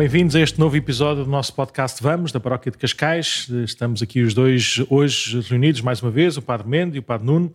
Bem-vindos a este novo episódio do nosso podcast Vamos, da Paróquia de Cascais. Estamos aqui os dois hoje reunidos mais uma vez, o Padre Mendo e o Padre Nuno,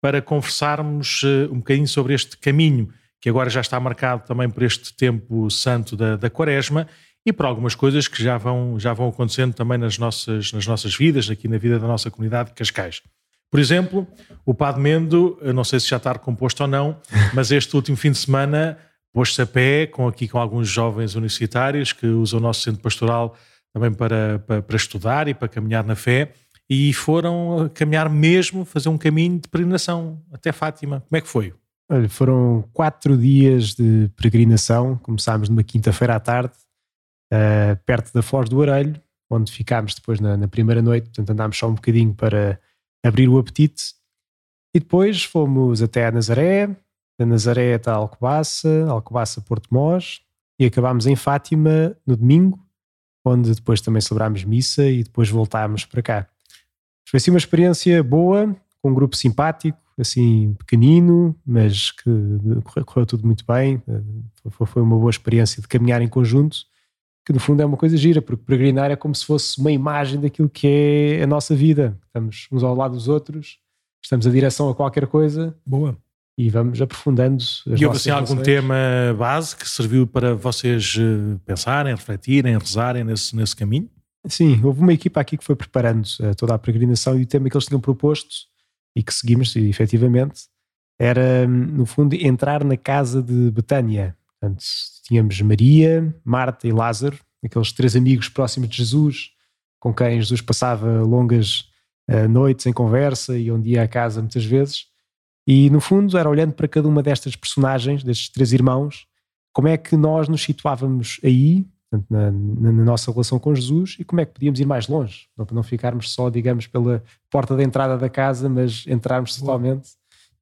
para conversarmos uh, um bocadinho sobre este caminho que agora já está marcado também por este tempo santo da, da Quaresma e por algumas coisas que já vão, já vão acontecendo também nas nossas, nas nossas vidas, aqui na vida da nossa comunidade de Cascais. Por exemplo, o Padre Mendo, não sei se já está recomposto ou não, mas este último fim de semana pôs-se a pé com, aqui com alguns jovens universitários que usam o nosso centro pastoral também para, para, para estudar e para caminhar na fé e foram caminhar mesmo, fazer um caminho de peregrinação até Fátima. Como é que foi? Olha, foram quatro dias de peregrinação. Começámos numa quinta-feira à tarde, uh, perto da Foz do Arelho, onde ficámos depois na, na, primeira noite. Portanto, andámos só um bocadinho para abrir o apetite. E depois fomos até a Nazaré, da Nazaré até Alcobaça, Alcobaça Porto Mós, e acabámos em Fátima no domingo, onde depois também celebrámos missa e depois voltámos para cá. Foi assim uma experiência boa, com um grupo simpático, assim pequenino, mas que correu, tudo muito bem. Foi, uma boa experiência de caminhar em conjunto, que no fundo é uma coisa gira, porque peregrinar é como se fosse uma imagem daquilo que é a nossa vida. Estamos uns ao lado dos outros, estamos a direção a qualquer coisa. Boa. E vamos aprofundando. As e houve assim algum tema base que serviu para vocês eh, pensarem, refletirem, rezarem nesse, nesse caminho? Sim, houve uma equipa aqui que foi preparando uh, toda a peregrinação e o tema que eles tinham proposto e que seguimos, e, efetivamente, era, no fundo, entrar na casa de Betânia. Portanto, tínhamos Maria, Marta e Lázaro, aqueles três amigos próximos de Jesus, com quem Jesus passava longas uh, noites em conversa e onde ia à casa muitas vezes. E, no fundo, era olhando para cada uma destas personagens, destes três irmãos, como é que nós nos situávamos aí, portanto, na, na, na, nossa relação com Jesus e como é que podíamos ir mais longe, não, para não ficarmos só, digamos, pela porta da entrada da casa, mas entrarmos totalmente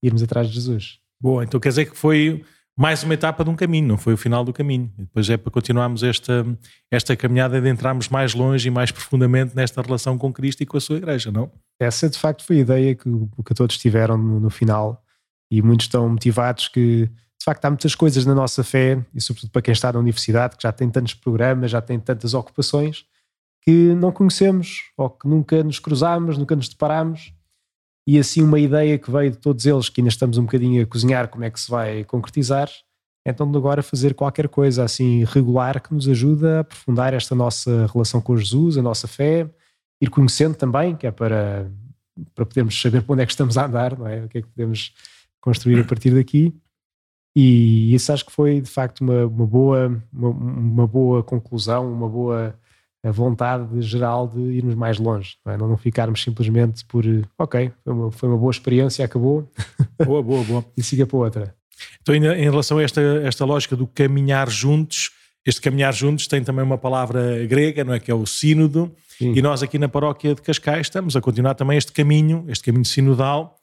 e irmos atrás de Jesus. Boa, então quer dizer que foi mais uma etapa de um caminho, não foi o final do caminho. E depois é para continuarmos esta, esta caminhada de entrarmos mais longe e mais profundamente nesta relação com Cristo e com a sua igreja, não? Essa de facto foi a ideia que, que todos tiveram no, no final e muitos estão motivados que de facto há muitas coisas na nossa fé, e sobretudo para quem está na universidade, que já tem tantos programas, já tem tantas ocupações, que não conhecemos, ou que nunca nos cruzamos, nunca nos deparamos. E assim uma ideia que veio de todos eles, que ainda estamos um bocadinho a cozinhar como é que se vai concretizar, então de agora fazer qualquer coisa assim regular que nos ajuda a aprofundar esta nossa relação com Jesus, a nossa fé, ir conhecendo também, que é para, para podermos saber para onde é que estamos a andar, não é? O que é que podemos construir a partir daqui. E isso acho que foi de facto uma, uma boa, uma, uma, boa conclusão, uma boa vontade geral de irmos mais longe, não, é? não, ficarmos simplesmente por ok, foi uma, foi uma boa experiência, acabou. Boa, boa, boa. e siga para outra. Então, em relação a esta, esta lógica do caminhar juntos, este caminhar juntos tem também uma palavra grega, não é? Que é o sínodo, Sim. e nós aqui na paróquia de Cascais estamos a continuar também este caminho, este caminho sinodal,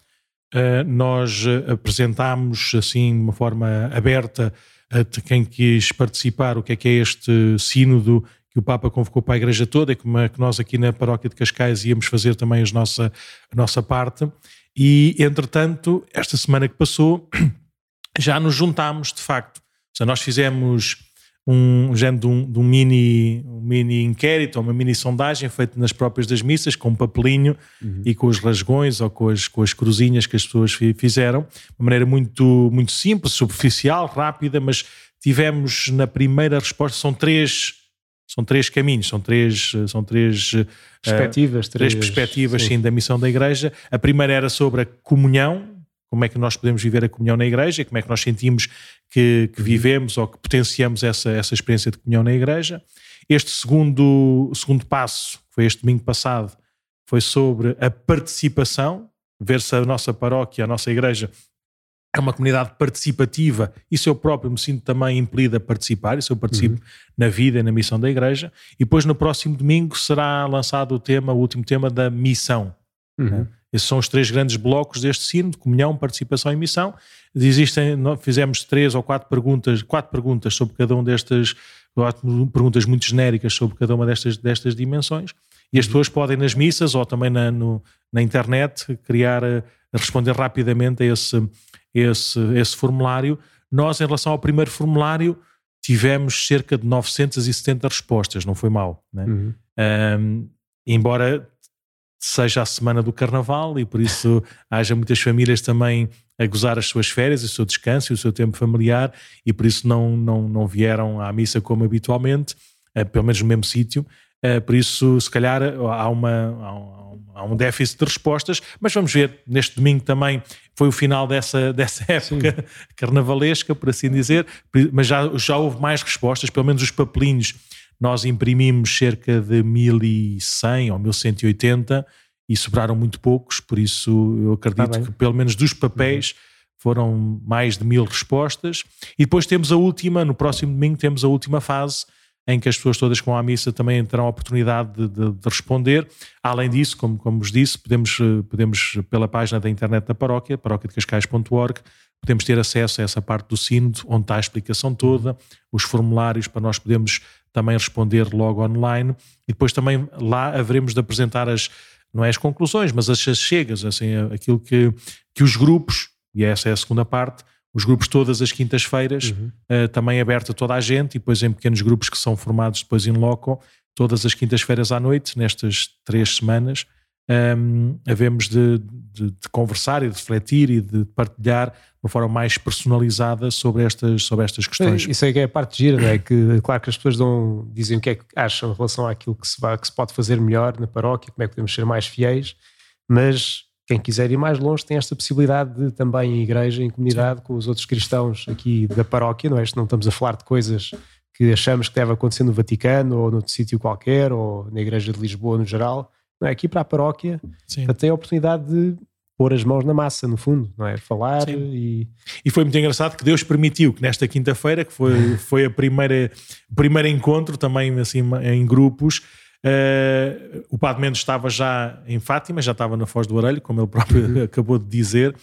Uh, nós uh, apresentámos assim de uma forma aberta a quem quis participar o que é que é este sínodo que o Papa convocou para a Igreja toda e que nós aqui na Paróquia de Cascais íamos fazer também a nossa, a nossa parte. E entretanto esta semana que passou já nos juntámos de facto, ou seja, nós fizemos um género de um, de um, mini, um mini inquérito, uma mini sondagem feita nas próprias das missas, com um papelinho uhum. e com os rasgões ou com as, com as cruzinhas que as pessoas fizeram, de uma maneira muito, muito simples, superficial, rápida, mas tivemos na primeira resposta, são três são três caminhos, são três, são três perspectivas, uh, três, três perspectivas sim. sim. da missão da Igreja. A primeira era sobre a comunhão, como é que nós podemos viver a comunhão na igreja, como é que nós sentimos que, que vivemos ou que potenciamos essa, essa experiência de comunhão na igreja. Este segundo, segundo passo, que foi este domingo passado, foi sobre a participação, ver se a nossa paróquia, a nossa igreja é uma comunidade participativa, isso eu próprio me sinto também impelido a participar, isso eu participo uhum. na vida e na missão da igreja, e depois no próximo domingo será lançado o tema, o último tema da missão. Uhum. Né? Esses são os três grandes blocos deste sino, de comunhão, participação e missão. Existem, fizemos três ou quatro perguntas, quatro perguntas sobre cada um destas, perguntas muito genéricas sobre cada uma destas, destas dimensões. E as pessoas podem nas missas ou também na, no, na internet criar, eh, responder rapidamente a esse, esse, esse formulário. Nós, em relação ao primeiro formulário, tivemos cerca de 970 respostas, não foi mal. Né? Uhum. Um, embora seja a semana do Carnaval e por isso haja muitas famílias também a gozar as suas férias, o seu descanso e o seu tempo familiar e por isso não, não, não vieram à missa como habitualmente, uh, pelo menos no mesmo sítio. Uh, por isso, se calhar, há, uma, há, um, déficit de respostas, mas vamos ver. Neste domingo também foi o final dessa, dessa época Sim. carnavalesca, por assim dizer, mas já, já houve mais respostas, pelo menos os papelinhos nós imprimimos cerca de 1100 ou 1180 e sobraram muito poucos, por isso eu acredito ah, que pelo menos dos papéis uhum. foram mais de mil respostas. E depois temos a última, no próximo domingo temos a última fase em que as pessoas todas com a missa também terão a oportunidade de, de, de, responder. Além disso, como, como vos disse, podemos, podemos, pela página da internet da paróquia, paróquiadecascais.org, podemos ter acesso a essa parte do sínodo, onde está a explicação toda, os formulários para nós podermos também responder logo online e depois também lá haveremos de apresentar as, não é as conclusões, mas as chegas, assim, aquilo que, que os grupos, e essa é a segunda parte, os grupos todas as quintas-feiras, uhum. uh, também aberto a toda a gente, e depois em pequenos grupos que são formados depois em loco, todas as quintas-feiras à noite, nestas três semanas, um, havemos de, de, de, conversar e de refletir e de partilhar de uma forma mais personalizada sobre estas, sobre estas questões. Isso é que é a parte gira, não é? Que, claro que as pessoas dão, dizem o que é que acham em relação àquilo que se, vai, que se pode fazer melhor na paróquia, como é que podemos ser mais fiéis, mas quem quiser ir mais longe tem esta possibilidade de também em igreja, em comunidade, com os outros cristãos aqui da paróquia, não é? Não estamos a falar de coisas que achamos que deve acontecer no Vaticano ou noutro sítio qualquer ou na igreja de Lisboa no geral não é? Aqui para a paróquia tem a oportunidade de pôr as mãos na massa, no fundo, não é? Falar Sim. e... E foi muito engraçado que Deus permitiu que nesta quinta-feira, que foi, foi a primeira, o primeiro encontro também assim em grupos, uh, o Padre Mendes estava já em Fátima, já estava na Foz do Orelho, como ele próprio uhum. acabou de dizer,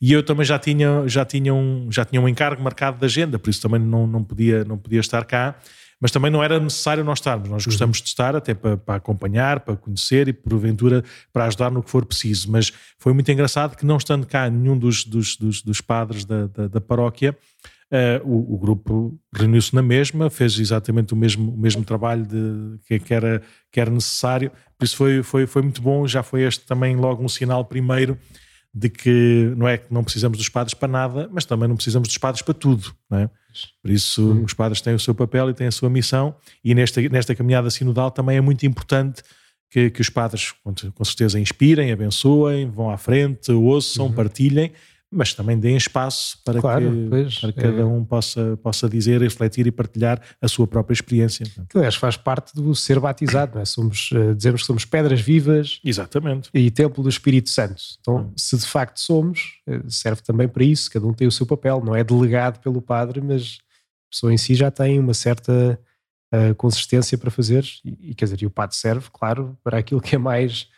e eu também já tinha, já, tinha um, já tinha um encargo marcado de agenda, por isso também não, não, podia, não podia estar cá, mas também não era necessário nós estarmos. Nós gostamos de estar até para, para, acompanhar, para conhecer e porventura para ajudar no que for preciso. Mas foi muito engraçado que não estando cá nenhum dos, dos, dos, dos padres da, da, da paróquia, Uh, o, o, grupo reuniu-se na mesma, fez exatamente o mesmo, o mesmo trabalho de, que, que, era, que era necessário, por isso foi, foi, foi muito bom. Já foi este também logo um sinal primeiro de que não é que não precisamos dos padres para nada, mas também não precisamos dos padres para tudo. Não é? Por isso, uhum. os padres têm o seu papel e têm a sua missão, e nesta, nesta caminhada sinodal também é muito importante que, que os padres, com certeza, inspirem, abençoem, vão à frente, ouçam, uhum. partilhem, mas também deem espaço para claro, que pois, para cada é. um possa, possa dizer, refletir e partilhar a sua própria experiência. Que aliás faz parte do ser batizado, não é? Somos, uh, dizemos que somos pedras vivas Exatamente. e templo do Espírito Santo. Então, hum. se de facto somos, eh, serve também para isso, cada um tem o seu papel, não é delegado pelo padre, mas a pessoa em si já tem uma certa uh, consistência para fazer, e quer dizer, e o padre serve, claro, para aquilo que é mais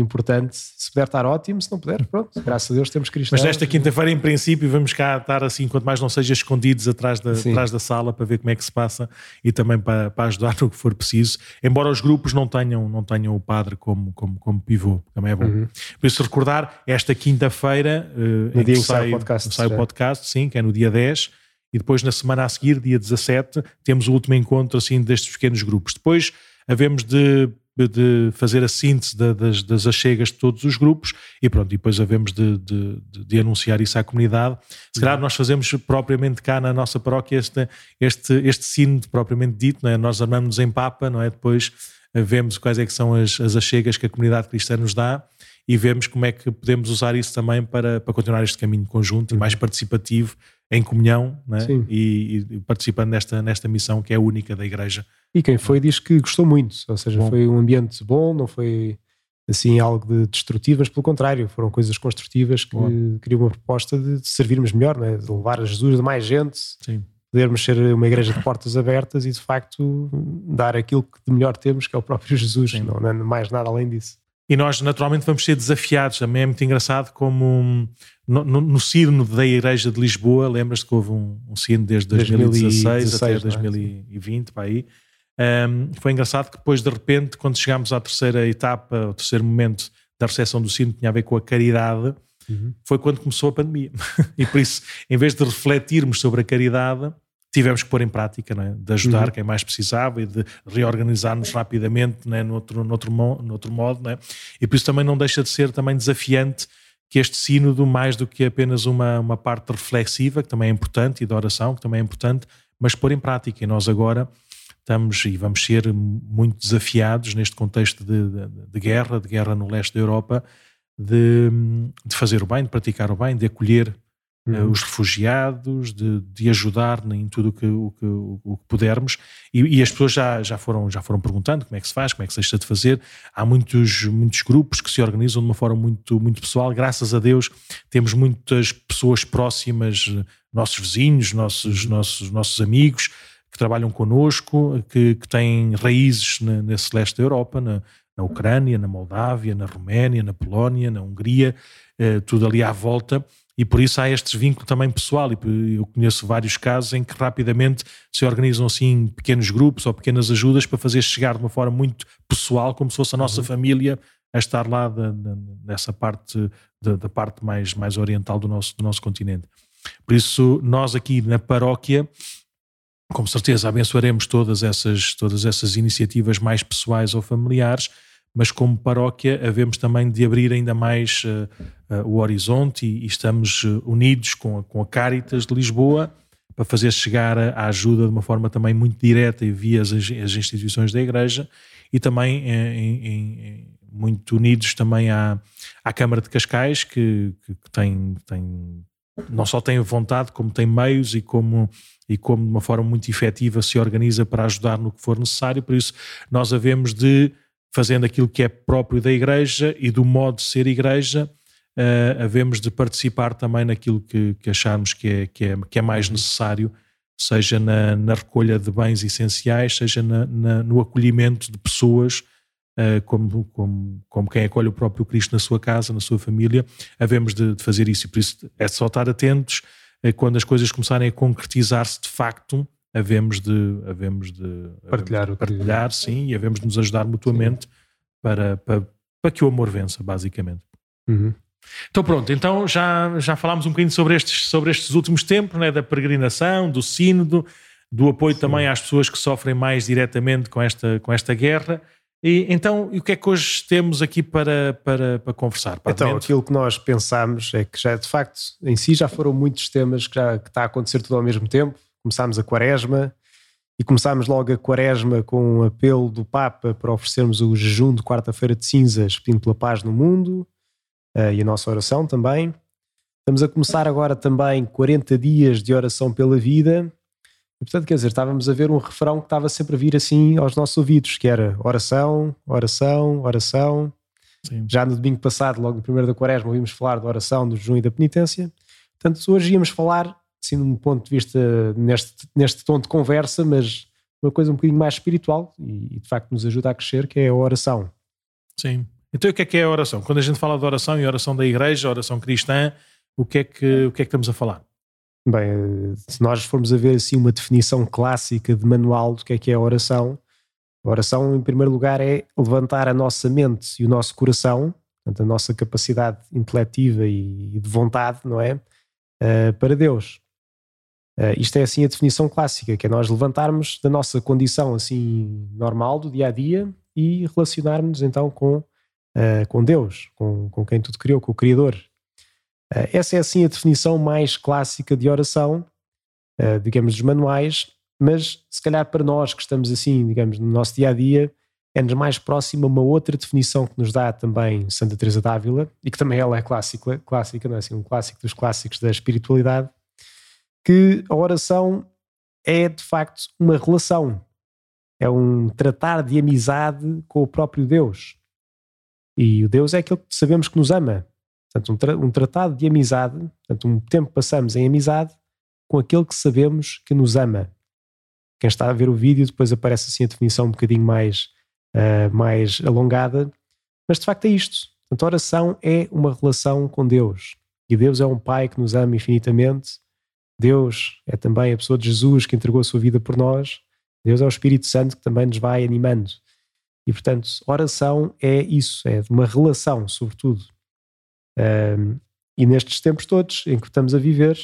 importante. Se puder estar ótimo, se não puder, pronto. Graças a Deus temos cristãos. Mas nesta quinta-feira, em princípio, vamos cá estar assim, quanto mais não seja escondidos atrás da, atrás da sala para ver como é que se passa e também para, para ajudar no que for preciso. Embora os grupos não tenham, não tenham o padre como, como, como pivô, também é bom. Uhum. Por isso, recordar, esta quinta-feira, uh, em que sai, o podcast, sai o podcast, sim, que é no dia 10 e depois na semana a seguir, dia 17, temos o último encontro assim destes pequenos grupos. Depois havemos de de fazer a síntese das, das achegas de todos os grupos e pronto, e depois havemos de, de, de, anunciar isso à comunidade. Se calhar nós fazemos propriamente cá na nossa paróquia este, este, este sino propriamente dito, não é? nós armamos-nos em Papa, não é? Depois vemos quais é que são as, as achegas que a comunidade cristã nos dá e vemos como é que podemos usar isso também para, para continuar este caminho conjunto e mais uhum. participativo em comunhão né? e, e, participando nesta, nesta missão que é única da Igreja. E quem foi diz que gostou muito, ou seja, bom. foi um ambiente bom, não foi assim algo de destrutivo, mas pelo contrário, foram coisas construtivas que bom. criam uma proposta de servirmos melhor, né? de levar a Jesus a mais gente, Sim. podermos ser uma igreja de portas abertas e de facto dar aquilo que de melhor temos, que é o próprio Jesus, não, não é mais nada além disso. E nós naturalmente vamos ser desafiados, também é muito engraçado como no, no, no sino da Igreja de Lisboa, lembras-te que houve um, um sino desde 2016, 2016 até 2020, é? para aí. Um, foi engraçado que depois, de repente, quando chegámos à terceira etapa, ao terceiro momento da recepção do sino, tinha a ver com a caridade, uhum. foi quando começou a pandemia. e por isso, em vez de refletirmos sobre a caridade, tivemos que pôr em prática, é? de ajudar uhum. quem mais precisava e de reorganizar-nos rapidamente né? noutro, noutro, noutro modo. Né? E por isso também não deixa de ser também desafiante que este sínodo, mais do que apenas uma, uma parte reflexiva, que também é importante, e de oração, que também é importante, mas pôr em prática. E nós agora estamos e vamos ser muito desafiados neste contexto de, de, de guerra, de guerra no leste da Europa, de, de, fazer o bem, de praticar o bem, de acolher uhum. os refugiados, de, de, ajudar em tudo o que, o que, o que pudermos. E, e, as pessoas já, já, foram, já foram perguntando como é que se faz, como é que se deixa de fazer. Há muitos, muitos grupos que se organizam de uma forma muito, muito pessoal. Graças a Deus temos muitas pessoas próximas, nossos vizinhos, nossos, uhum. nossos, nossos amigos, que trabalham connosco, que, que têm raízes na, nesse leste da Europa, na, na Ucrânia, na Moldávia, na Roménia, na Polónia, na Hungria, eh, tudo ali à volta e por isso há este vínculo também pessoal. E eu conheço vários casos em que rapidamente se organizam assim pequenos grupos ou pequenas ajudas para fazer chegar de uma forma muito pessoal, como se fosse a nossa uhum. família a estar lá de, de, nessa parte da, da, parte mais, mais oriental do nosso, do nosso continente. Por isso, nós aqui na paróquia, com certeza abençoaremos todas essas, todas essas iniciativas mais pessoais ou familiares, mas como paróquia havemos também de abrir ainda mais uh, uh, o horizonte e, e estamos uh, unidos com a, com a Caritas de Lisboa para fazer chegar a, a, ajuda de uma forma também muito direta e via as, as instituições da Igreja e também em, em, muito unidos também à, à Câmara de Cascais que, que, que tem, tem não só tem vontade como tem meios e como e como de uma forma muito efetiva se organiza para ajudar no que for necessário, por isso nós havemos de fazendo aquilo que é próprio da Igreja e do modo de ser Igreja, uh, havemos de participar também naquilo que, que acharmos que é, que, é, que é mais necessário, seja na, na recolha de bens essenciais, seja na, na, no acolhimento de pessoas, uh, como, como, como quem acolhe o próprio Cristo na sua casa, na sua família, havemos de, de fazer isso. E por isso é só estar atentos uh, quando as coisas começarem a concretizar-se de facto havemos de, havemos de partilhar, havemos de partilhar sim, e havemos de nos ajudar mutuamente para, para, para, que o amor vença, basicamente. Uhum. Então pronto, então já, já falámos um bocadinho sobre estes, sobre estes últimos tempos, né, da peregrinação, do sínodo, do apoio sim. também às pessoas que sofrem mais diretamente com esta, com esta guerra. E então, e o que é que hoje temos aqui para, para, para conversar? Para então, aquilo que nós pensamos é que já, de facto, em si já foram muitos temas que já que está a acontecer tudo ao mesmo tempo começámos a quaresma e começámos logo a quaresma com um apelo do Papa para oferecermos o jejum de quarta-feira de cinzas pedindo pela paz no mundo uh, e a nossa oração também. Estamos a começar agora também 40 dias de oração pela vida. E, portanto, quer dizer, estávamos a ver um refrão que estava sempre a vir assim aos nossos ouvidos, que era oração, oração, oração. Sim. Já no domingo passado, logo no primeiro da quaresma, ouvimos falar da oração, do jejum e da penitência. Portanto, hoje íamos falar assim, de um ponto de vista neste, neste tom de conversa, mas uma coisa um bocadinho mais espiritual e, e de facto nos ajuda a crescer, que é a oração. Sim. Então o que é que é a oração? Quando a gente fala de oração e oração da igreja, oração cristã, o que é que, o que, é que estamos a falar? Bem, se nós formos a ver assim uma definição clássica de manual do que é que é a oração, a oração em primeiro lugar é levantar a nossa mente e o nosso coração, portanto a nossa capacidade intelectiva e de vontade, não é? Uh, para Deus. Uh, isto é assim a definição clássica, que é nós levantarmos da nossa condição assim normal do dia a dia e relacionarmos então com, uh, com Deus, com, com quem tudo criou, com o Criador. Uh, essa é assim a definição mais clássica de oração, digamos, dos manuais, mas se calhar para nós que estamos assim, digamos, no nosso dia a dia, é-nos mais próxima uma outra definição que nos dá também Santa Teresa d'Ávila, e que também ela é clássica, clássica, não é assim, um clássico dos clássicos da espiritualidade, que a oração é de facto uma relação, é um tratar de amizade com o próprio Deus. E o Deus é aquele que sabemos que nos ama. Portanto, um, tra um tratado de amizade, portanto, um tempo passamos em amizade com aquele que sabemos que nos ama. Quem está a ver o vídeo, depois aparece assim a definição um bocadinho mais, uh, mais alongada, mas de facto é isto. Portanto, a oração é uma relação com Deus. E Deus é um Pai que nos ama infinitamente Deus é também a pessoa de Jesus que entregou a sua vida por nós. Deus é o Espírito Santo que também nos vai animando. E, portanto, oração é isso, é uma relação, sobretudo. Um, e nestes tempos todos em que estamos a viver,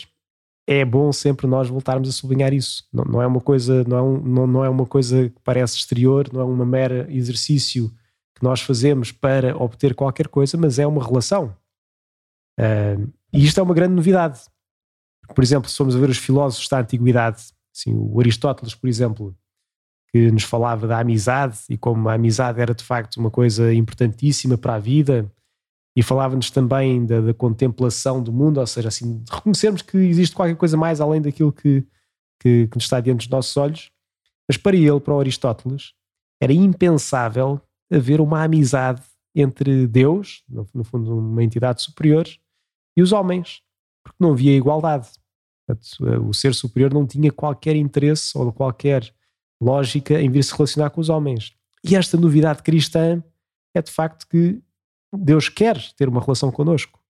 é bom sempre nós voltarmos a sublinhar isso. Não, não é uma coisa, não é, um, não, não é uma coisa que parece exterior, não é uma mera exercício que nós fazemos para obter qualquer coisa, mas é uma relação. Uh, e isto é uma grande novidade. Por exemplo, se formos a ver os filósofos da antiguidade, assim, o Aristóteles, por exemplo, que nos falava da amizade e como a amizade era de facto uma coisa importantíssima para a vida, e falava-nos também da, da, contemplação do mundo, ou seja, assim, reconhecermos que existe qualquer coisa mais além daquilo que, que, que nos está diante dos nossos olhos. Mas para ele, para Aristóteles, era impensável haver uma amizade entre Deus, no, no fundo uma entidade superior, e os homens, porque não havia igualdade. Portanto, o ser superior não tinha qualquer interesse ou qualquer lógica em vir se relacionar com os homens. E esta novidade cristã é de facto que Deus quer ter uma relação connosco.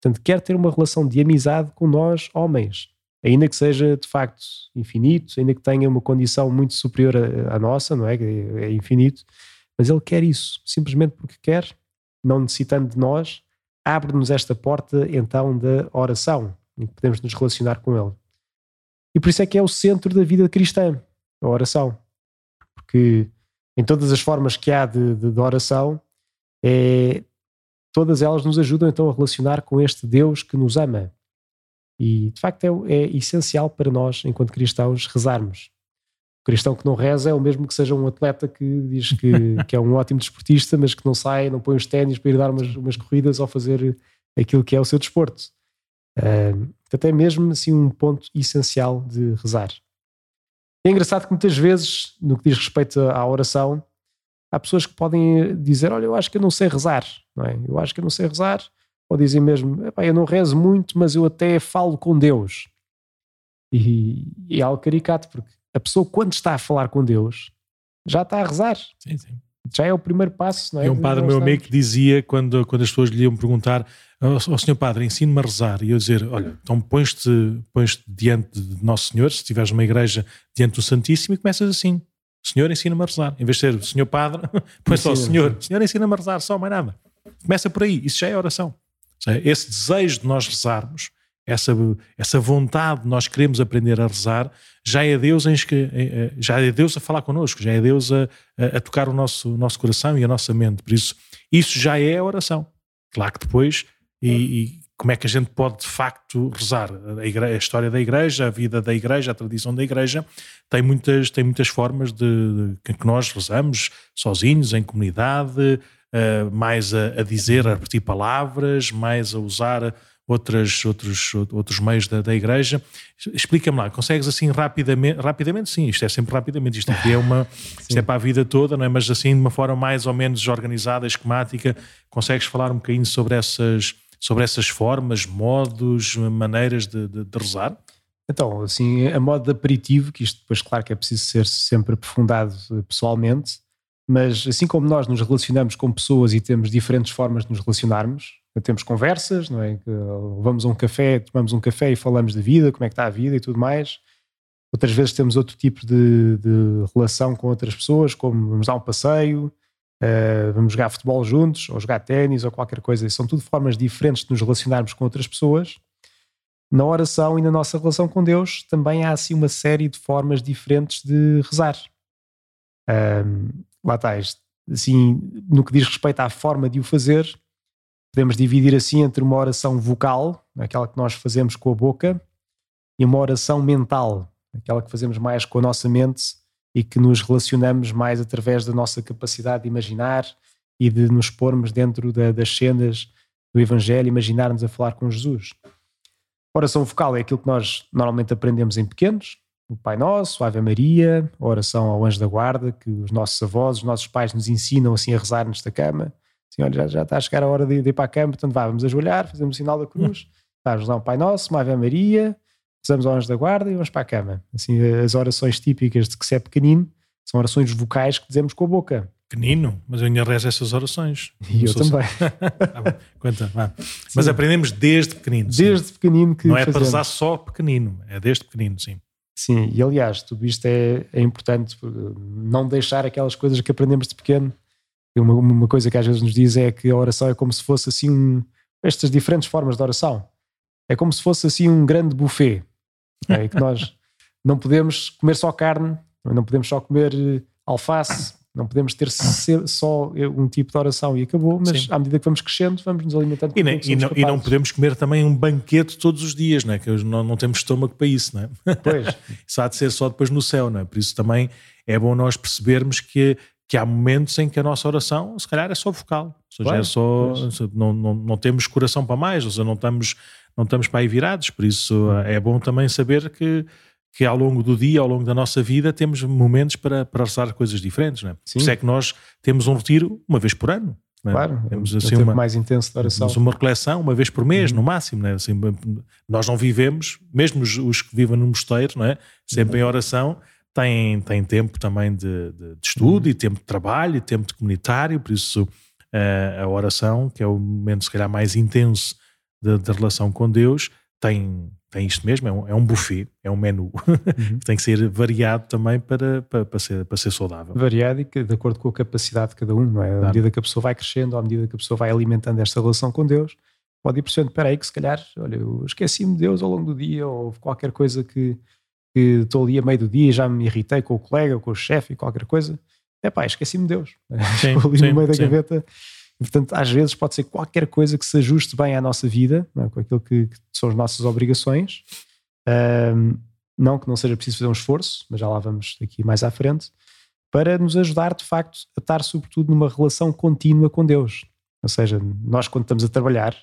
Portanto, quer ter uma relação de amizade com nós, homens. Ainda que seja de facto infinito, ainda que tenha uma condição muito superior à, nossa, não é? É infinito. Mas Ele quer isso, simplesmente porque quer, não necessitando de nós, abre-nos esta porta então da oração, em que podemos nos relacionar com Ele. E por isso é que é o centro da vida cristã, a oração. Porque em todas as formas que há de, de, de oração, é, todas elas nos ajudam então a relacionar com este Deus que nos ama. E de facto é, é essencial para nós, enquanto cristãos, rezarmos. Cristão que não reza é o mesmo que seja um atleta que diz que, que é um ótimo desportista, mas que não sai, não põe os ténis para ir dar umas, umas corridas ou fazer aquilo que é o seu desporto. Uh, portanto, é mesmo assim um ponto essencial de rezar. É engraçado que muitas vezes, no que diz respeito à oração, há pessoas que podem dizer: Olha, eu acho que eu não sei rezar, não é? Eu acho que eu não sei rezar, ou dizem mesmo: Eu não rezo muito, mas eu até falo com Deus. E, e é algo caricato, porque a pessoa, quando está a falar com Deus, já está a rezar. Sim, sim. Já é o primeiro passo, não é? E um padre meu amigo que dizia, quando, quando as pessoas lhe iam perguntar: Ó oh, Senhor Padre, ensine-me a rezar. E eu dizer: Olha, então pões-te pões diante de Nosso Senhor, se estiveres numa igreja diante do Santíssimo, e começas assim. Senhor, ensina-me a rezar. Em vez de ser Senhor Padre, põe só Senhor. Senhor, ensina-me a rezar, só mais nada. Começa por aí. Isso já é oração. Esse desejo de nós rezarmos, essa, essa vontade de nós queremos aprender a rezar, já é Deus, em, já é Deus a falar connosco, já é Deus a, a, tocar o nosso, o nosso coração e a nossa mente. Por isso, isso já é a oração. Claro que depois, e, e como é que a gente pode de facto rezar. A, igreja, a, história da igreja, a vida da igreja, a tradição da igreja tem muitas, tem muitas formas de, de que nós rezamos sozinhos, em comunidade, uh, mais a, a, dizer, a repetir palavras, mais a usar outras, outros, outros meios da, da igreja. Explica-me lá, consegues assim rapidamente, rapidamente sim, isto é sempre rapidamente, isto aqui é uma, isto é para a vida toda, não é? Mas assim de uma forma mais ou menos organizada, esquemática, consegues falar um bocadinho sobre essas sobre essas formas, modos, maneiras de, de, de rezar? Então, assim, a modo de aperitivo, que isto depois, claro que é preciso ser sempre aprofundado pessoalmente, mas assim como nós nos relacionamos com pessoas e temos diferentes formas de nos relacionarmos, temos conversas, não é? Vamos a um café, tomamos um café e falamos da vida, como é que está a vida e tudo mais. Outras vezes temos outro tipo de, de relação com outras pessoas, como vamos dar um passeio, Uh, vamos jogar futebol juntos, ou jogar ténis, ou qualquer coisa. São tudo formas diferentes de nos relacionarmos com outras pessoas. Na oração e na nossa relação com Deus também há assim uma série de formas diferentes de rezar. Uh, lá está, assim, no que diz respeito à forma de o fazer, podemos dividir assim entre uma oração vocal, aquela que nós fazemos com a boca, e uma oração mental, aquela que fazemos mais com a nossa mente e que nos relacionamos mais através da nossa capacidade de imaginar e de nos pormos dentro da, das cenas do Evangelho, imaginarmos a falar com Jesus. Oração vocal é aquilo que nós normalmente aprendemos em pequenos, o Pai Nosso, a Ave Maria, a oração ao Anjo da Guarda, que os nossos avós, os nossos pais nos ensinam assim a rezar nesta cama. Assim, olha, já, já está a chegar a hora de, de ir para a cama, portanto vá, vamos ajoelhar, fazemos o sinal da cruz, vamos lá um Pai Nosso, uma Ave Maria, rezamos ao anjo da guarda e vamos para a cama. Assim, as orações típicas de que se é pequenino são orações vocais que dizemos com a boca. Pequenino, mas eu ainda rezo essas orações. E eu também. ah, Conta, vá. Mas aprendemos desde pequenino. Desde sim. pequenino que Não é para rezar só pequenino, é desde pequenino, sim. Sim, e aliás, tudo isto é, é importante, não deixar aquelas coisas que aprendemos de pequeno. Uma, uma coisa que às vezes nos diz é que a oração é como se fosse assim, estas diferentes formas de oração. É como se fosse assim um grande buffet É que nós não podemos comer só carne, não podemos só comer eh, alface, não podemos ter só um tipo de oração e acabou, mas Sim. à medida que vamos crescendo, vamos nos alimentando. E, nem, e, não, e, não, podemos comer também um banquete todos os dias, né? que não, não temos estômago para isso. Né? Pois. isso há de ser só depois no céu. Né? Por isso também é bom nós percebermos que, que há momentos em que a nossa oração, se calhar, é só vocal. Ou seja, claro, é só, não, não, não temos coração para mais, ou seja, não estamos, não estamos para aí virados. Por isso hum. é bom também saber que que ao longo do dia, ao longo da nossa vida, temos momentos para, para rezar coisas diferentes. Não é? Por isso é que nós temos um retiro uma vez por ano. É? Claro, temos assim uma, mais intenso de oração. Temos uma reflexão uma vez por mês, uhum. no máximo. Não é? assim, nós não vivemos, mesmo os, os, que vivem no mosteiro, não é? sempre uhum. em oração, têm, têm tempo também de, de, de estudo uhum. e tempo de trabalho e tempo de comunitário, por isso a, a oração, que é o momento se calhar mais intenso da relação com Deus, tem, tem isto mesmo, é um, é um buffet, é um menu, uhum. tem que ser variado também para, para, para, ser, para ser saudável. Variado e de acordo com a capacidade de cada um, não é? Claro. À medida que a pessoa vai crescendo, à medida que a pessoa vai alimentando esta relação com Deus, pode ir percebendo, espera aí que se calhar, olha, eu esqueci-me de Deus ao longo do dia ou qualquer coisa que, que estou ali a meio do dia e já me irritei com o colega, com o chefe e qualquer coisa, é pá, esqueci-me de Deus. Sim, ali sim, no meio da sim. gaveta e, portanto, às vezes pode ser qualquer coisa que se ajuste bem à nossa vida, é? com aquilo que, que, são as nossas obrigações. Um, não que não seja preciso fazer um esforço, mas já lá vamos aqui mais à frente, para nos ajudar, de facto, a estar, sobretudo, numa relação contínua com Deus. Ou seja, nós, quando estamos a trabalhar,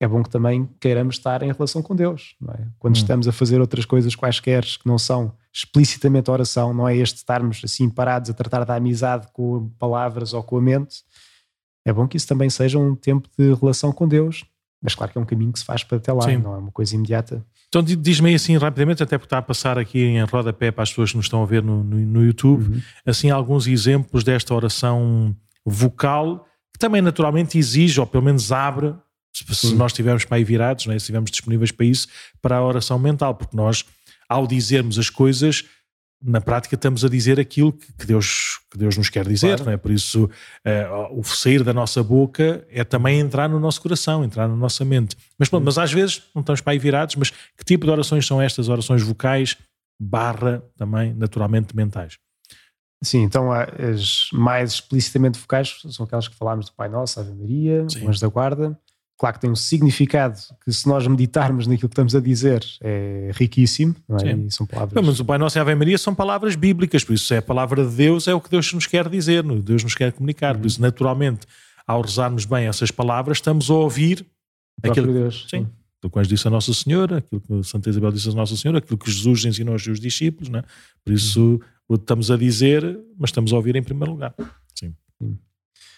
é bom que também queiramos estar em relação com Deus. É? Quando hum. estamos a fazer outras coisas quaisquer que não são explicitamente oração, não é este estarmos assim parados a tratar da amizade com palavras ou com a mente, é bom que isso também seja um tempo de relação com Deus, mas claro que é um caminho que se faz para até lá, Sim. não é uma coisa imediata. Então diz-me aí assim rapidamente, até porque está a passar aqui em rodapé para as pessoas que nos estão a ver no, no, no YouTube, uhum. assim alguns exemplos desta oração vocal, que também naturalmente exige, ou pelo menos abre, se, se nós estivermos para aí virados, né, se estivermos disponíveis para isso, para a oração mental, porque nós, ao dizermos as coisas, na prática estamos a dizer aquilo que, Deus, que Deus nos quer dizer, claro. não é? Por isso, uh, o sair da nossa boca é também entrar no nosso coração, entrar na nossa mente. Mas, pronto, mas às vezes não estamos para aí virados, mas que tipo de orações são estas? Orações vocais barra também, naturalmente, mentais? Sim, então as mais explicitamente vocais são aquelas que falámos do Pai Nosso, Ave Maria, Sim. Anjo da Guarda, claro que tem um significado que se nós meditarmos naquilo que estamos a dizer é riquíssimo, não é? E são palavras... mas o Pai Nosso e a Ave Maria são palavras bíblicas, por isso é a palavra de Deus, é o que Deus nos quer dizer, Deus nos quer comunicar, uhum. por isso naturalmente ao rezarmos bem essas palavras estamos a ouvir o aquilo Deus. Sim. Aquilo que disse a Nossa Senhora, aquilo que Santa Isabel disse a Nossa Senhora, aquilo que Jesus ensinou aos seus discípulos, não é? por isso uhum. estamos a dizer, mas estamos a ouvir em primeiro lugar. Sim. Sim.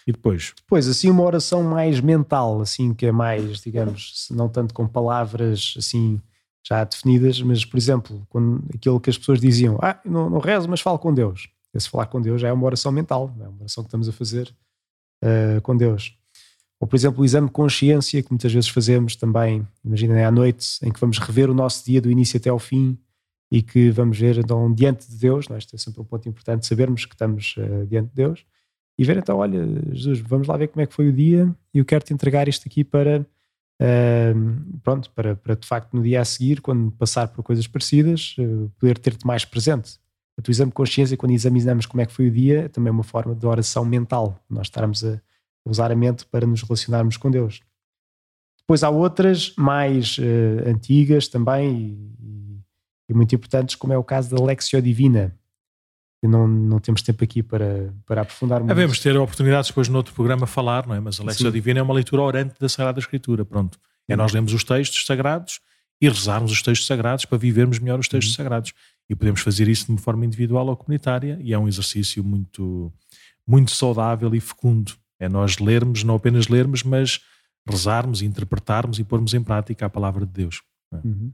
E depois? Depois, assim, uma oração mais mental, assim, que é mais, digamos, não tanto com palavras assim já definidas, mas, por exemplo, quando, aquilo que as pessoas diziam, ah, não, não rezo, mas falo com Deus. Esse falar com Deus já é uma oração mental, é uma oração que estamos a fazer uh, com Deus. Ou, por exemplo, o exame de consciência, que muitas vezes fazemos também, imaginem à noite, em que vamos rever o nosso dia do início até ao fim e que vamos ver, então, diante de Deus, não é? este é sempre um ponto importante, sabermos que estamos uh, diante de Deus e ver então, olha, Jesus, vamos lá ver como é que foi o dia e eu quero te entregar isto aqui para, uh, pronto, para, para de facto no dia a seguir, quando passar por coisas parecidas, uh, poder ter-te mais presente. O teu exame de consciência, quando examinamos como é que foi o dia, é também uma forma de oração mental, nós estarmos a usar a mente para nos relacionarmos com Deus. Depois há outras mais uh, antigas também e, e, muito importantes, como é o caso da Lexio Divina, não, não temos tempo aqui para, para aprofundar muito. Devemos ter oportunidades depois no outro programa falar, não é? Mas a Lexia Divina é uma leitura orante da Sagrada Escritura, pronto. É nós lemos os textos sagrados e rezarmos os textos sagrados para vivermos melhor os textos uhum. sagrados. E podemos fazer isso de uma forma individual ou comunitária e é um exercício muito, muito saudável e fecundo. É nós lermos, não apenas lermos, mas rezarmos, interpretarmos e pormos em prática a palavra de Deus. É? Uhum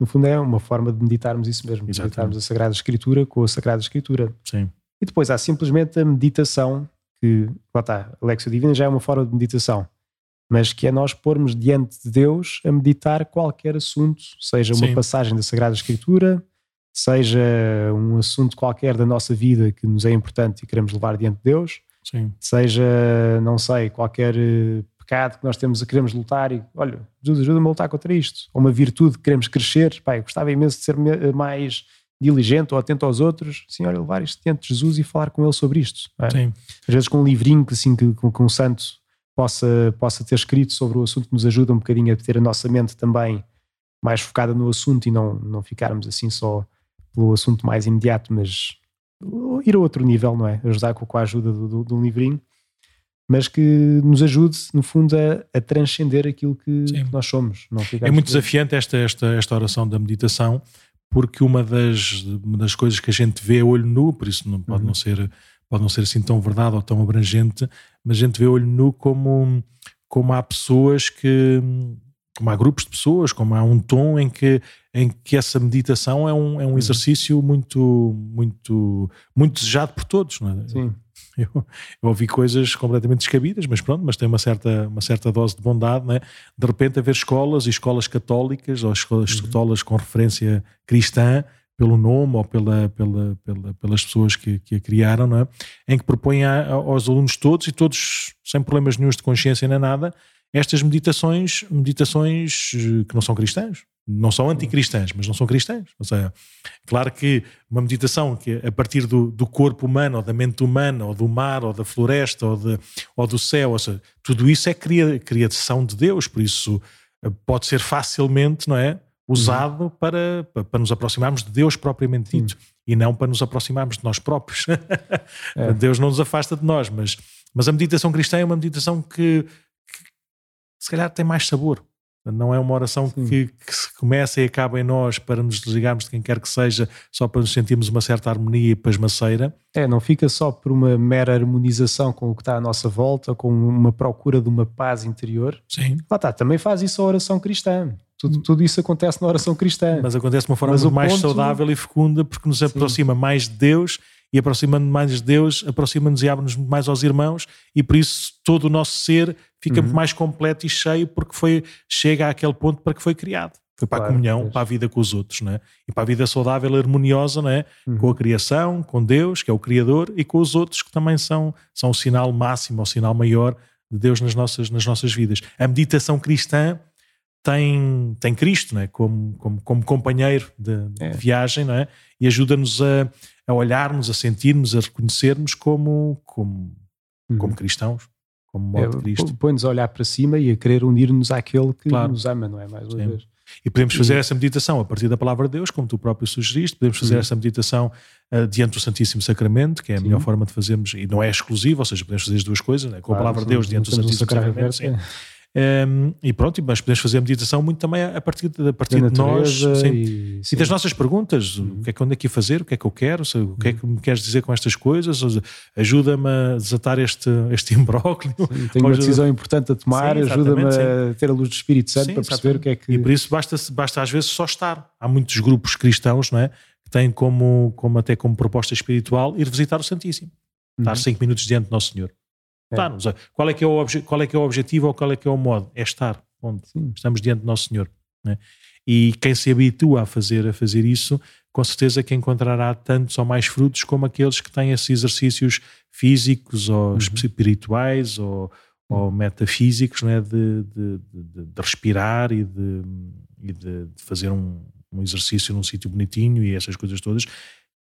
no fundo é uma forma de meditarmos isso mesmo, Exatamente. meditarmos a Sagrada Escritura com a Sagrada Escritura. Sim. E depois há simplesmente a meditação, que, lá está, a Lexio Divina já é uma forma de meditação, mas que é nós pormos diante de Deus a meditar qualquer assunto, seja uma Sim. passagem da Sagrada Escritura, seja um assunto qualquer da nossa vida que nos é importante e queremos levar diante de Deus, Sim. seja, não sei, qualquer pecado que nós temos, queremos lutar e olha, Jesus ajuda-me a lutar contra isto. Ou uma virtude que queremos crescer, pai, gostava imenso de ser mais diligente ou atento aos outros, sim, olha, levar isto diante de Jesus e falar com ele sobre isto. É? Sim. Às vezes com um livrinho assim, que, com, com um santo possa, possa ter escrito sobre o assunto que nos ajuda um bocadinho a ter a nossa mente também mais focada no assunto e não, não ficarmos assim só pelo assunto mais imediato, mas ir a outro nível, não é? Ajudar com, a ajuda de um livrinho, mas que nos ajude, no fundo, a, a transcender aquilo que, que, nós somos. é muito desafiante esta, esta, esta oração da meditação, porque uma das, uma das coisas que a gente vê a olho nu, por isso não, pode, uhum. não ser, pode não ser assim tão verdade ou tão abrangente, mas a gente vê a olho nu como, como há pessoas que como há grupos de pessoas, como há um tom em que, em que essa meditação é um, é um uhum. exercício muito, muito, muito desejado por todos. Não é? Sim. Eu, eu, ouvi coisas completamente descabidas, mas pronto, mas tem uma certa, uma certa dose de bondade, né? de repente haver escolas e escolas católicas ou escolas, uhum. escolas com referência cristã pelo nome ou pela, pela, pela, pelas pessoas que, que a criaram, não é? em que propõem a, aos alunos todos e todos sem problemas nenhums de consciência nem nada, estas meditações, meditações eh, que não são cristãs, não são anticristãs, mas não são cristãs. Ou seja, claro que uma meditação que a partir do, do corpo humano, ou da mente humana, ou do mar, ou da floresta, ou, de, ou do céu, ou seja, tudo isso é cria, criação de Deus, por isso eh, pode ser facilmente, não é? Usado uhum. para, para nos aproximarmos de Deus propriamente dito uhum. e não para nos aproximarmos de nós próprios. é. Deus não nos afasta de nós, mas, mas a meditação cristã é uma meditação que, se calhar tem mais sabor. Não é uma oração que, que, se começa e acaba em nós para nos desligarmos de quem quer que seja, só para nos sentirmos uma certa harmonia e pasmaceira. É, não fica só por uma mera harmonização com o que está à nossa volta, com uma procura de uma paz interior. Sim. Lá está, também faz isso a oração cristã. Tudo, hum. tudo isso acontece na oração cristã. Mas acontece de uma forma mais ponto... saudável e fecunda porque nos aproxima Sim. mais de Deus e aproximando mais de Deus, aproxima-nos e abre-nos mais aos irmãos e por isso todo o nosso ser fica uhum. mais completo e cheio porque foi, chega àquele ponto para que foi criado. Foi para claro, a comunhão, para a vida com os outros, né? E para a vida saudável e harmoniosa, né? Uhum. Com a criação, com Deus, que é o Criador, e com os outros que também são, são o sinal máximo, o sinal maior de Deus nas nossas, nas nossas vidas. A meditação cristã tem, tem Cristo né? como, como, como companheiro de, é. de viagem não é? e ajuda-nos a, a olharmos, a sentirmos, a reconhecermos como, como, uhum. como cristãos, como modo é, Cristo. Põe-nos a olhar para cima e a querer unir-nos àquele que claro. nos ama, não é? Mais uma Sim. vez. E podemos fazer essa meditação a partir da palavra de Deus, como tu próprio sugeriste, podemos fazer uhum. essa meditação uh, diante do Santíssimo Sacramento, que é a Sim. melhor forma de fazermos, e não é exclusivo, ou seja, podemos fazer as duas coisas, né? com claro, a palavra de Deus diante do Santíssimo Sacramento. Sacramento um, e pronto, mas podemos fazer a meditação muito também a partir de, a partir de nós sim, e, sim. e, das nossas perguntas: uhum. o que é que ando aqui a fazer, o que é que eu quero, o que é que me queres dizer com estas coisas, ajuda-me a desatar este, este imbróglio. tenho uma decisão importante a tomar, ajuda-me a ter a luz do Espírito Santo para perceber o que é que. E por isso basta, basta às vezes só estar. Há muitos grupos cristãos, não é? Que têm como, como até como proposta espiritual ir visitar o Santíssimo. Uhum. Estar cinco minutos diante do Nosso Senhor. É. Qual, é que é o qual é que é o objetivo ou qual é que é o modo? É estar onde Sim. estamos diante do Nosso Senhor. Né? E quem se habitua a fazer, a fazer isso, com certeza que encontrará tantos ou mais frutos como aqueles que têm esses exercícios físicos ou uhum. espirituais ou, ou metafísicos né? de, de, de, de respirar e de, e de, fazer um, um exercício num sítio bonitinho e essas coisas todas,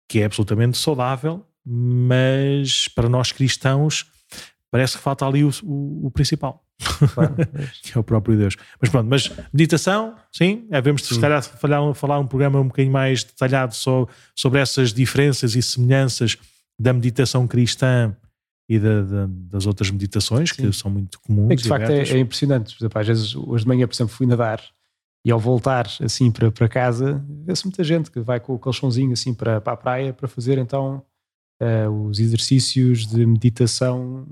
que é absolutamente saudável, mas para nós cristãos parece que falta ali o, o, o principal, claro, que é o próprio Deus. Mas pronto, mas meditação, sim, devemos é, se calhar falar, falar um programa um bocadinho mais detalhado só sobre essas diferenças e semelhanças da meditação cristã e da, da, das outras meditações sim. que são muito comuns. É que de facto é, é, impressionante. Por exemplo, às vezes, hoje de manhã, por exemplo, fui nadar e ao voltar assim para, para casa, vê-se muita gente que vai com o colchãozinho assim para, para a praia para fazer então uh, os exercícios de meditação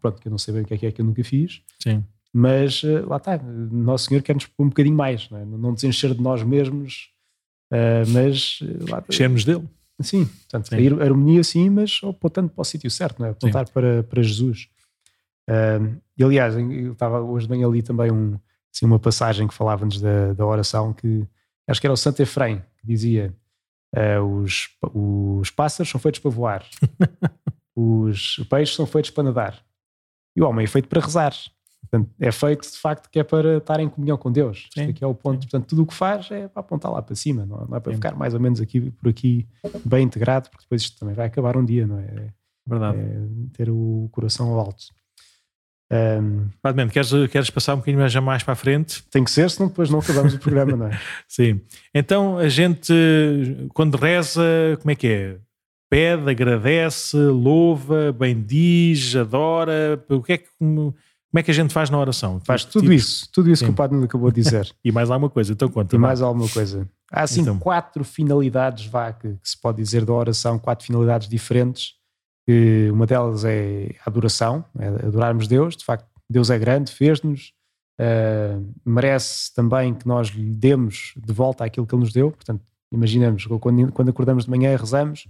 pronto, que eu não sei bem o que é que é que eu nunca fiz. Sim. Mas uh, lá está, Nosso Senhor quer-nos pôr um bocadinho mais, não, é? não desencher de nós mesmos, uh, mas uh, lá, Enchermos dele. Sim, portanto, sim. a harmonia sim, mas apontando para o sítio certo, não é? apontar para, para Jesus. Uh, e aliás, eu estava hoje bem ali também um, assim, uma passagem que falava-nos da, da oração que acho que era o Santo Efrem, que dizia uh, os, os pássaros são feitos para voar Os peixes são feitos para nadar. E o homem é feito para rezar. Portanto, é feito de facto que é para estar em comunhão com Deus. Sim. Este aqui é o ponto. Sim. Portanto, tudo o que faz é para apontar lá para cima, não, é, não é para Sim. ficar mais ou menos aqui por aqui bem integrado, porque depois isto também vai acabar um dia, não é? é Verdade. É ter o coração ao alto. Um, Padmente, queres, queres passar um bocadinho mais, mais para a frente? Tem que ser, senão depois não acabamos o programa, não é? Sim. Então a gente, quando reza, como é que é? Pede, agradece, louva, bendiz, adora. O que é que, como, como é que a gente faz na oração? Faz tudo tipo, isso, tudo isso Sim. que o Padre acabou de dizer. e mais alguma coisa, então conta. E mais alguma coisa. Há assim então. quatro finalidades, vá, que, que se pode dizer da oração, quatro finalidades diferentes uma delas é a adoração, é adorarmos Deus, de facto Deus é grande, fez-nos, uh, merece também que nós lhe demos de volta aquilo que Ele nos deu, portanto imaginamos, quando, quando acordamos de manhã e rezamos,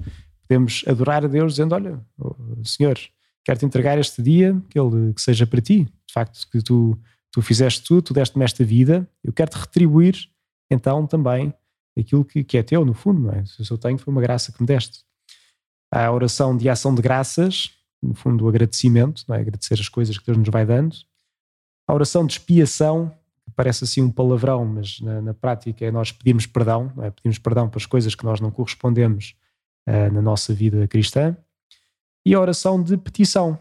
podemos adorar a Deus dizendo, olha Senhor, quero-te entregar este dia, que ele que seja para ti, de facto que tu, tu fizeste tudo, tu deste-me esta vida, eu quero-te retribuir então também aquilo que, que é teu no fundo, não é? Se eu tenho foi uma graça que me deste a oração de ação de graças, no fundo o agradecimento, não é? agradecer as coisas que Deus nos vai dando. A oração de expiação, que parece assim um palavrão, mas na, na prática é nós pedirmos perdão, é? pedimos perdão pelas coisas que nós não correspondemos uh, na nossa vida cristã. E a oração de petição,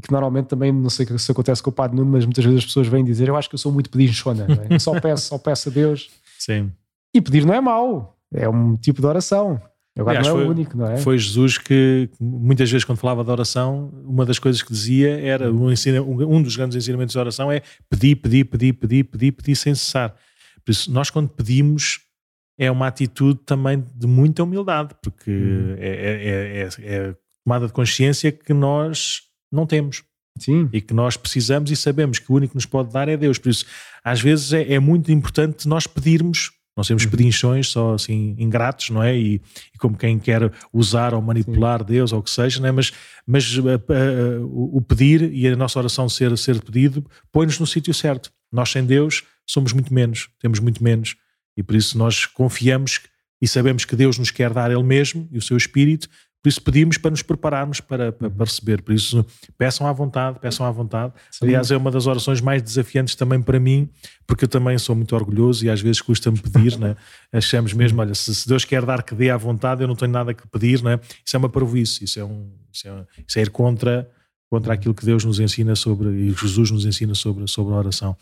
que normalmente também, não sei se acontece com o Padre Nuno, mas muitas vezes as pessoas vêm dizer eu acho que eu sou muito pedinchona, é? só peço, só peço a Deus. Sim. E pedir não é mau, é um tipo de oração. Agora Aliás, não é foi, o único, não é? Foi Jesus que, muitas vezes, quando falava de oração, uma das coisas que dizia era: um, ensina, um, dos grandes ensinamentos da oração é pedir, pedir, pedir, pedir, pedir, pedir sem cessar. Por isso, nós, quando pedimos, é uma atitude também de muita humildade, porque hum. é, é, é, é tomada de consciência que nós não temos. Sim. E que nós precisamos e sabemos que o único que nos pode dar é Deus. Por isso, às vezes é, é muito importante nós pedirmos nós temos uhum. pedinchões só assim ingratos, não é? E, e, como quem quer usar ou manipular Sim. Deus ou o que seja, não é? Mas, mas uh, uh, o pedir e a nossa oração ser, ser pedido põe-nos no sítio certo. Nós sem Deus somos muito menos, temos muito menos. E por isso nós confiamos e sabemos que Deus nos quer dar Ele mesmo e o seu Espírito, por isso pedimos para nos prepararmos para, para, para, receber. Por isso, peçam à vontade, peçam à vontade. Sim. Aliás, é uma das orações mais desafiantes também para mim, porque eu também sou muito orgulhoso e às vezes custa-me pedir, né? Achamos mesmo, olha, se, se, Deus quer dar que dê à vontade, eu não tenho nada que pedir, né? Isso é uma parvoíce, isso é, um, isso é, isso é ir contra, contra aquilo que Deus nos ensina sobre, e Jesus nos ensina sobre, sobre a oração.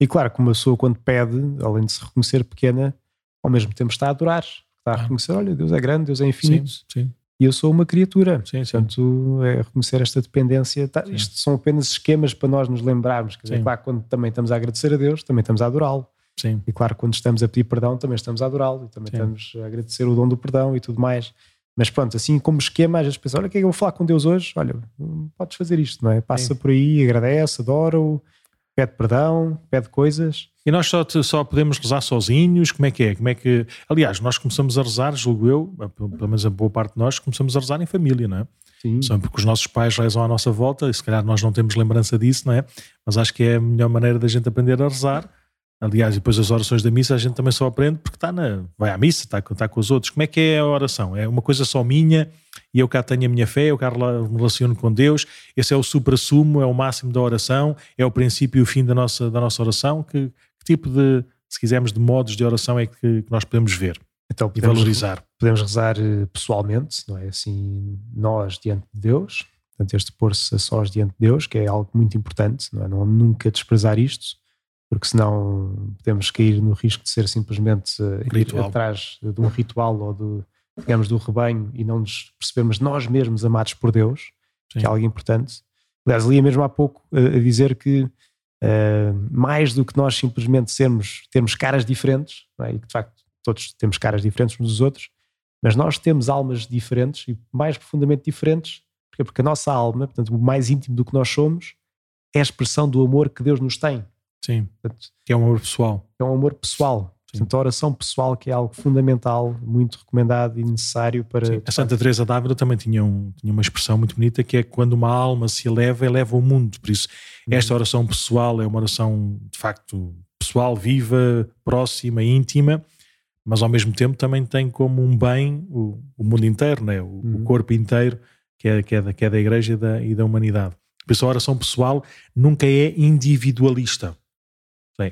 E claro, como a pessoa quando pede, além de se reconhecer pequena, ao mesmo tempo está a adorar. Está a reconhecer, olha, Deus é grande, Deus é infinito. Sim, sim e eu sou uma criatura. Sim, sim. Portanto, é reconhecer esta dependência. Tá, isto são apenas esquemas para nós nos lembrarmos. Quer dizer, claro, quando também estamos a agradecer a Deus, também estamos a adorá-lo. Sim. E claro, quando estamos a pedir perdão, também estamos a adorá-lo e também sim. estamos a agradecer o dom do perdão e tudo mais. Mas pronto, assim como esquema, às vezes pensa, olha, o que é que eu vou falar com Deus hoje? Olha, podes fazer isto, não é? Passa sim. por aí, agradece, adora-o, pede perdão, pede coisas. E nós só, só podemos rezar sozinhos? Como é que é? Como é que... Aliás, nós começamos a rezar, julgo eu, pelo menos a boa parte de nós, começamos a rezar em família, não é? Sim. Só porque os nossos pais rezam à nossa volta, e se calhar nós não temos lembrança disso, não é? Mas acho que é a melhor maneira da gente aprender a rezar. Aliás, depois as orações da missa a gente também só aprende porque está na, vai à missa, está, está com os outros. Como é que é a oração? É uma coisa só minha e eu cá tenho a minha fé, eu cá me relaciono com Deus. Esse é o supra-sumo, é o máximo da oração, é o princípio e o fim da nossa, da nossa oração. Que, que tipo de, se quisermos, de modos de oração é que, que nós podemos ver então, podemos, e valorizar? Podemos rezar eh, pessoalmente, não é? Assim, nós diante de Deus, portanto, este pôr-se a sós diante de Deus, que é algo muito importante, não é? Não nunca desprezar isto porque senão podemos cair no risco de ser simplesmente uh, ir atrás de um ritual ou do, digamos, do rebanho e não nos percebermos nós mesmos amados por Deus, Sim. que é algo importante. Aliás, ali mesmo há pouco uh, a dizer que uh, mais do que nós simplesmente sermos, termos caras diferentes, é? e que de facto todos temos caras diferentes uns dos outros, mas nós temos almas diferentes e mais profundamente diferentes, porque, porque a nossa alma, portanto, o mais íntimo do que nós somos, é a expressão do amor que Deus nos tem. Sim, Portanto, que é um amor pessoal. É um amor pessoal. Sim. Portanto, a oração pessoal que é algo fundamental, muito recomendado e necessário para... Sim. A Santa Teresa d'Ávila também tinha, um, tinha uma expressão muito bonita que é quando uma alma se eleva, eleva o mundo. Por isso, uhum. esta oração pessoal é uma oração, de facto, pessoal, viva, próxima, íntima, mas ao mesmo tempo também tem como um bem o, o mundo inteiro, né? o, uhum. o corpo inteiro, que é, que, é da, que é da Igreja e da, e da humanidade. Por isso a oração pessoal nunca é individualista.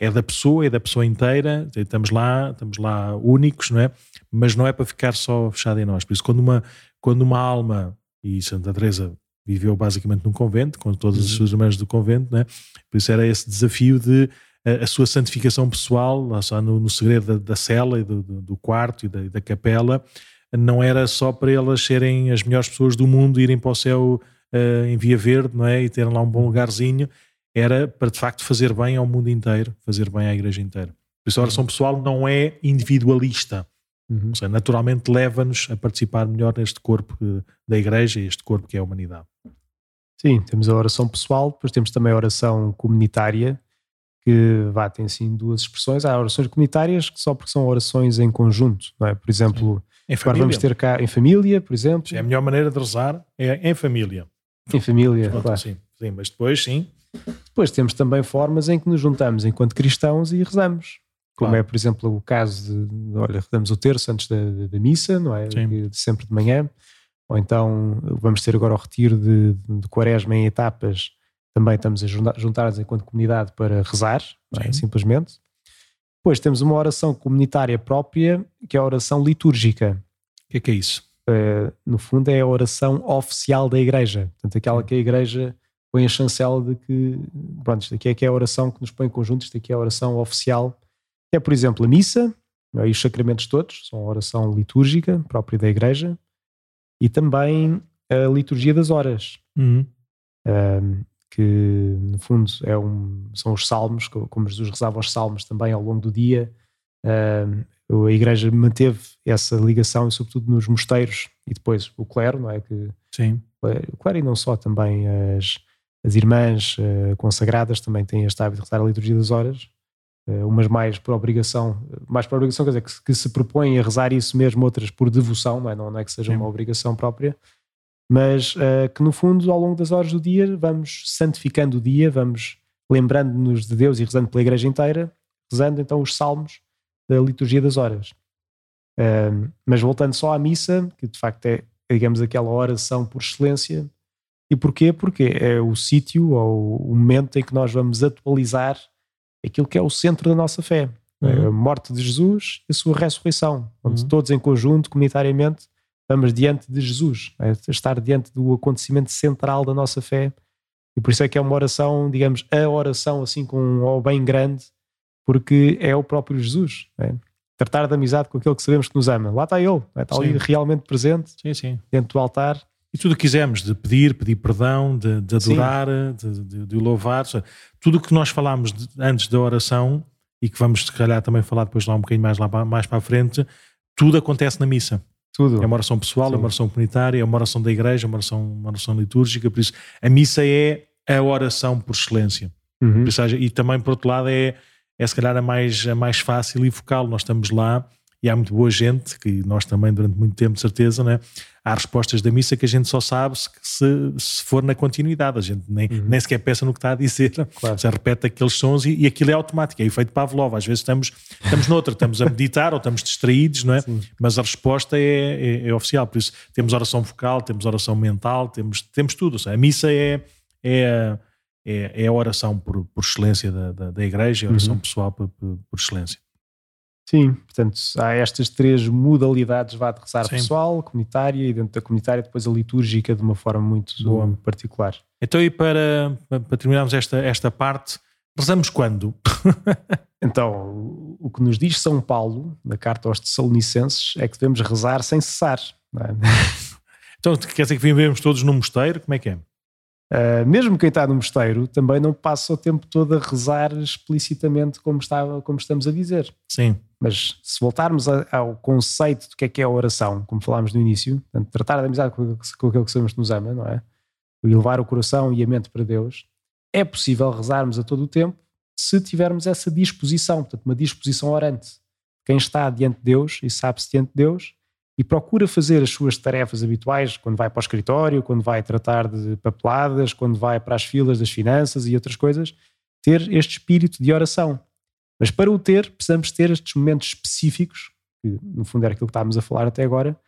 É da pessoa, é da pessoa inteira, estamos lá, estamos lá únicos, não é? Mas não é para ficar só fechado em nós. Por isso, quando uma, quando uma alma, e Santa Teresa viveu basicamente num convento, com todas as uhum. suas irmãs do convento, né? por isso era esse desafio de a, a sua santificação pessoal, lá só no, no segredo da, da cela e do, do, quarto e da, da, capela, não era só para elas serem as melhores pessoas do mundo, irem para o céu uh, em Via Verde não é? e terem lá um bom lugarzinho, era para de facto fazer bem ao mundo inteiro, fazer bem à igreja inteira. Por isso a oração pessoal não é individualista. Uhum. Ou seja, naturalmente leva-nos a participar melhor neste corpo eh, da igreja, este corpo que é a humanidade. Sim, temos a oração pessoal, depois temos também a oração comunitária, que vá, tem assim duas expressões. Há orações comunitárias que só porque são orações em conjunto, não é? Por exemplo, agora vamos ter cá em família, por exemplo. É a melhor maneira de rezar é em família. Em família, Pronto, claro. Sim, sim, mas depois sim. Depois temos também formas em que nos juntamos enquanto cristãos e rezamos. Como claro. é, por exemplo, o caso de, olha, rezamos o terço antes da, da missa, não é? De, sempre de manhã ou então vamos ter agora o retiro de, de quaresma em etapas, também estamos a juntar-nos enquanto comunidade para rezar, é? simplesmente. Depois temos uma oração comunitária própria, que é a oração litúrgica. O que é que é isso? Uh, no fundo é a oração oficial da igreja, portanto aquela que a igreja põe a chancela de que, pronto, isto aqui é que é a oração que nos põe em conjunto, isto aqui é a oração oficial, é por exemplo a missa, é? e os sacramentos todos, são a oração litúrgica própria da igreja, e também a liturgia das horas, uhum. que no fundo é um, são os salmos, como Jesus rezava os salmos também ao longo do dia. a igreja manteve essa ligação, sobretudo nos mosteiros e depois o clero, não é? Que, Sim. O clero e não só, também as, as irmãs uh, consagradas também têm este hábito de rezar a liturgia das horas. Uh, umas mais por obrigação, mais por obrigação, quer dizer, que, que, se propõem a rezar isso mesmo, outras por devoção, não é, não, não é que seja Sim. uma obrigação própria, mas uh, que no fundo, ao longo das horas do dia, vamos santificando o dia, vamos lembrando-nos de Deus e rezando pela igreja inteira, rezando então os salmos da liturgia das horas. Mas voltando só à missa, que de facto é, digamos, aquela oração por excelência, e porquê? Porque é o sítio ou o momento em que nós vamos atualizar aquilo que é o centro da nossa fé. Uhum. A morte de Jesus e a sua ressurreição, onde uhum. todos em conjunto, comunitariamente, vamos diante de Jesus, é? estar diante do acontecimento central da nossa fé. E por isso é que é uma oração, digamos, a oração assim com um O bem grande, porque é o próprio Jesus. É? Tratar de amizade com aquele que sabemos que nos ama. Lá está ele, é? está sim. ali realmente presente, sim, sim. dentro do altar. E tudo o que quisermos, de pedir, pedir perdão, de, de adorar, de, de, de, louvar, tudo o que nós falámos antes da oração e que vamos se calhar também falar depois lá um bocadinho mais, lá, mais para a frente, tudo acontece na missa. Tudo. É uma oração pessoal, Sim. é uma oração comunitária, é uma oração da igreja, é uma oração, uma oração litúrgica, por isso a missa é a oração por excelência. Uhum. Por isso, e também, por outro lado, é, é se calhar a mais, a mais fácil e focal. Nós estamos lá e há muito boa gente, que nós também durante muito tempo, de certeza, né? há respostas da missa que a gente só sabe se, se for na continuidade, a gente nem, uhum. nem sequer pensa no que está a dizer, claro. já repete aqueles sons e, e aquilo é automático, é efeito Pavlov, às vezes estamos, estamos noutra, estamos a meditar ou estamos distraídos, não é? Sim. Mas a resposta é, é, é, oficial, por isso temos oração vocal, temos oração mental, temos, temos tudo, a missa é, é, é, é, a oração por, por excelência da, da, da igreja, é a oração uhum. pessoal por, por, por excelência. Sim, portanto, há estas três modalidades vá de rezar Sim. pessoal, comunitária e dentro da comunitária depois a litúrgica de uma forma muito Boa. particular. Então e para, para terminarmos esta, esta parte, rezamos quando? então, o que nos diz São Paulo, na carta aos Tessalonicenses, é que devemos rezar sem cessar. É? então quer dizer que vivemos todos num mosteiro? Como é que é? Uh, mesmo quem está no mosteiro também não passa o tempo todo a rezar explicitamente como, estava, como estamos a dizer. Sim. Mas se voltarmos a, ao conceito do que é que é a oração, como falámos no início, portanto, tratar de amizade com, com aquele que sabemos que nos ama, não é? E levar o coração e a mente para Deus, é possível rezarmos a todo o tempo se tivermos essa disposição, portanto, uma disposição orante. Quem está diante de Deus e sabe-se diante de Deus e procura fazer as suas tarefas habituais quando vai para o escritório, quando vai tratar de papeladas, quando vai para as filas das finanças e outras coisas, ter este espírito de oração. Mas para o ter, precisamos ter estes momentos específicos, que no fundo era aquilo que estávamos a falar até agora,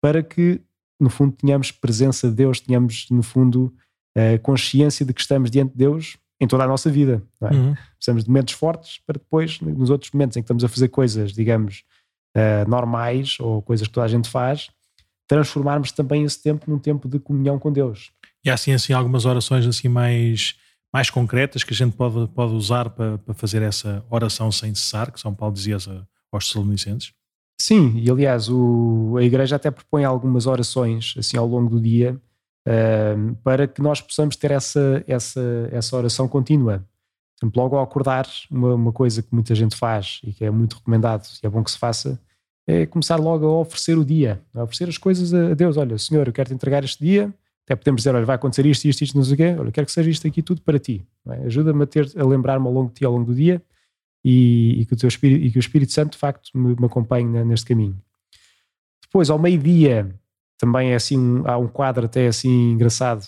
para que no fundo tenhamos presença de Deus, tenhamos no fundo a consciência de que estamos diante de Deus em toda a nossa vida. É? Uhum. Precisamos de momentos fortes para depois, nos outros momentos em que estamos a fazer coisas, digamos, uh, normais ou coisas que toda a gente faz, transformarmos também esse tempo num tempo de comunhão com Deus. E há assim, assim algumas orações assim mais, mais concretas que a gente pode, pode usar para, para fazer essa oração sem cessar, que São Paulo dizia aos Tessalonicenses? Sim, e aliás o, a Igreja até propõe algumas orações assim ao longo do dia uh, para que nós possamos ter essa, essa, essa oração contínua. Por exemplo, logo ao acordar, uma, uma coisa que muita gente faz e que é muito recomendado e é bom que se faça, é começar logo a oferecer o dia, a oferecer as coisas a Deus. Olha, Senhor, eu quero te entregar este dia. Até podemos dizer, olha, vai acontecer isto, isto, isto, não sei o quê. Olha, quero que seja isto aqui tudo para ti. É? Ajuda-me a, a lembrar-me ao longo de ti, ao longo do dia e, e, que, o teu Espírito, e que o Espírito Santo, de facto, me, me acompanhe neste caminho. Depois, ao meio-dia, também é assim, há um quadro até assim engraçado,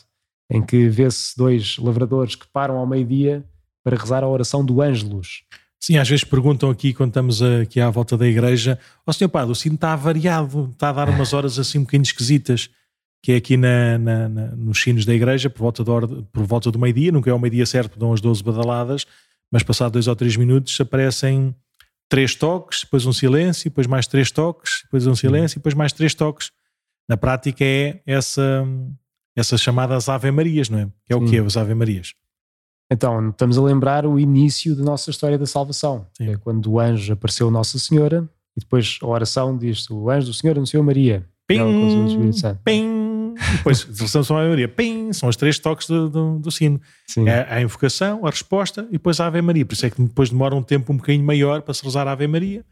em que vê-se dois lavradores que param ao meio-dia para rezar a oração do Ângelus. Sim, às vezes perguntam aqui, quando estamos aqui à volta da igreja, ó oh, senhor padre, o sino está variado, está a dar umas horas assim um bocadinho esquisitas, que é aqui na, na, na, nos sinos da igreja, por volta, do, por volta do meio-dia, nunca é o meio-dia certo, dão as 12 badaladas, mas passado dois ou três minutos aparecem três toques, depois um silêncio, depois mais três toques, depois um silêncio, depois mais três toques. Na prática é essa, essas chamadas Ave Marias, não é? Que é o que é as Ave Marias? Então, estamos a lembrar o início da nossa história da salvação. Sim. É quando o anjo apareceu Nossa Senhora e depois a oração diz o anjo do Senhor anunciou Maria. Pim, pim, depois, são a Maria, pim, são os três toques do, do, do sino. É a invocação, a resposta e depois a Ave Maria. Por isso é que depois demora um tempo um bocadinho maior para se rezar a Ave Maria.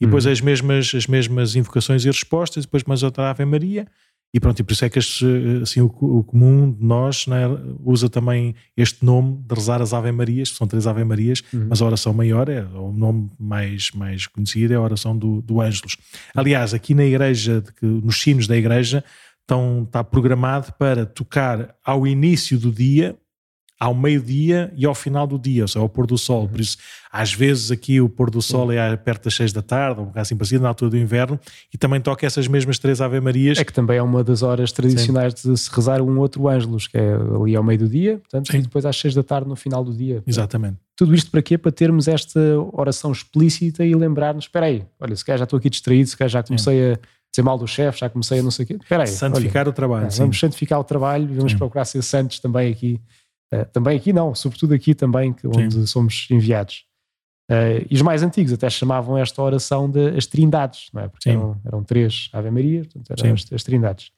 E depois uhum. as, mesmas, as mesmas invocações e respostas, depois mais outra Ave Maria. E pronto, e por isso é que este, assim, o, o, comum de nós né, usa também este nome de rezar as Ave Marias, são três Ave Marias, uhum. mas a oração maior, é, o nome mais, mais conhecido é a oração do, do Ângelos. Aliás, aqui na igreja, nos sinos da igreja, estão, está programado para tocar ao início do dia, ao meio-dia e ao final do dia, ou seja, ao pôr do sol. Uhum. Por isso, às vezes aqui o pôr do sol é perto das seis da tarde, ou um bocado assim parecido, na altura do inverno, e também toca essas mesmas três Ave-Marias. É que também é uma das horas tradicionais Sim. de se rezar um outro Ângelus, que é ali ao meio do dia, portanto, Sim. e depois às seis da tarde no final do dia. Exatamente. Tudo isto para quê? Para termos esta oração explícita e lembrar-nos, espera aí, olha, se calhar já estou aqui distraído, se calhar já comecei Sim. a dizer mal do chefe, já comecei a não sei o quê. Espera aí. Santificar olha, o trabalho. É, vamos santificar o trabalho e vamos procurar ser santos também aqui. Uh, também aqui não, sobretudo aqui também, onde sim. somos enviados. Uh, e os mais antigos até chamavam esta oração de as trindades, não é? Porque eram, eram, três Ave Maria, portanto eram as, as, trindades.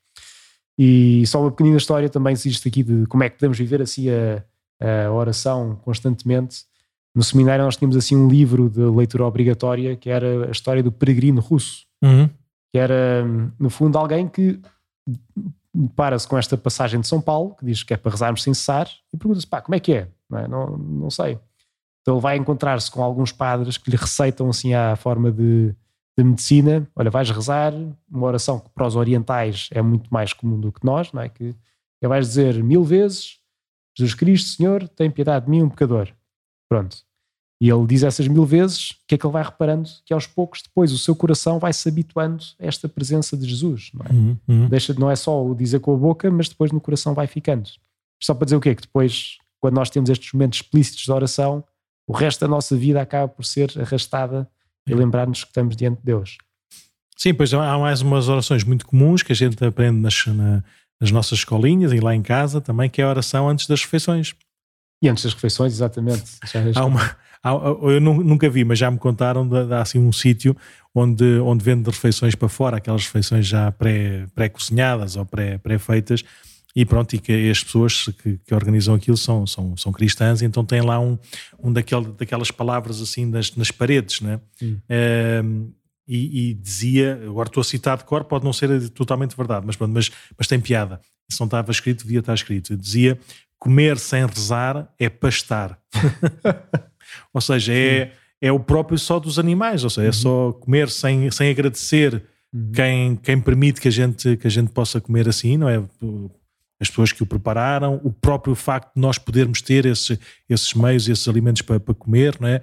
E só uma pequenina história também existe aqui de como é que podemos viver assim a, a oração constantemente. No seminário nós tínhamos assim um livro de leitura obrigatória que era a história do peregrino russo. Uhum que era, no fundo, alguém que para-se com esta passagem de São Paulo, que diz que é para rezarmos sem cessar, e pergunta-se, pá, como é que é? Não, é? não, não sei. Então ele vai encontrar-se com alguns padres que lhe receitam assim a forma de, de medicina, olha, vais rezar uma oração que para os orientais é muito mais comum do que nós, não é? Que vais dizer mil vezes, Jesus Cristo, Senhor, tem piedade de mim, um pecador. Pronto. E ele diz essas mil vezes, o que é que ele vai reparando? Que aos poucos depois o seu coração vai se habituando a esta presença de Jesus. Não é? Uhum, uhum. Deixa, não é só o dizer com a boca, mas depois no coração vai ficando. Só para dizer o quê? Que depois, quando nós temos estes momentos explícitos de oração, o resto da nossa vida acaba por ser arrastada e lembrar-nos que estamos diante de Deus. Sim, pois há mais umas orações muito comuns que a gente aprende nas, na, nas nossas escolinhas e lá em casa também, que é a oração antes das refeições. E antes das refeições, exatamente. há, uma, eu nunca vi, mas já me contaram de, de assim um sítio onde, onde vende refeições para fora, aquelas refeições já pré-cozinhadas pré ou pré-feitas. Pré e pronto, e que as pessoas que, que, organizam aquilo são, são, são cristãs, então tem lá um, um daquele, daquelas palavras assim nas, nas paredes, né? Hum. e, e, dizia, agora estou a citar de cor, pode não ser totalmente verdade, mas, pronto, mas, mas tem piada. Isso não estava escrito, devia estar escrito. Dizia: comer sem rezar é pastar. Ou seja, é, é o próprio só dos animais, ou seja, é uhum. é só comer sem, sem agradecer uhum. quem, quem permite que a, gente, que a gente possa comer assim, não é? As pessoas que o prepararam, o próprio facto de nós podermos ter esses, esses meios, esses alimentos para, para comer, não é?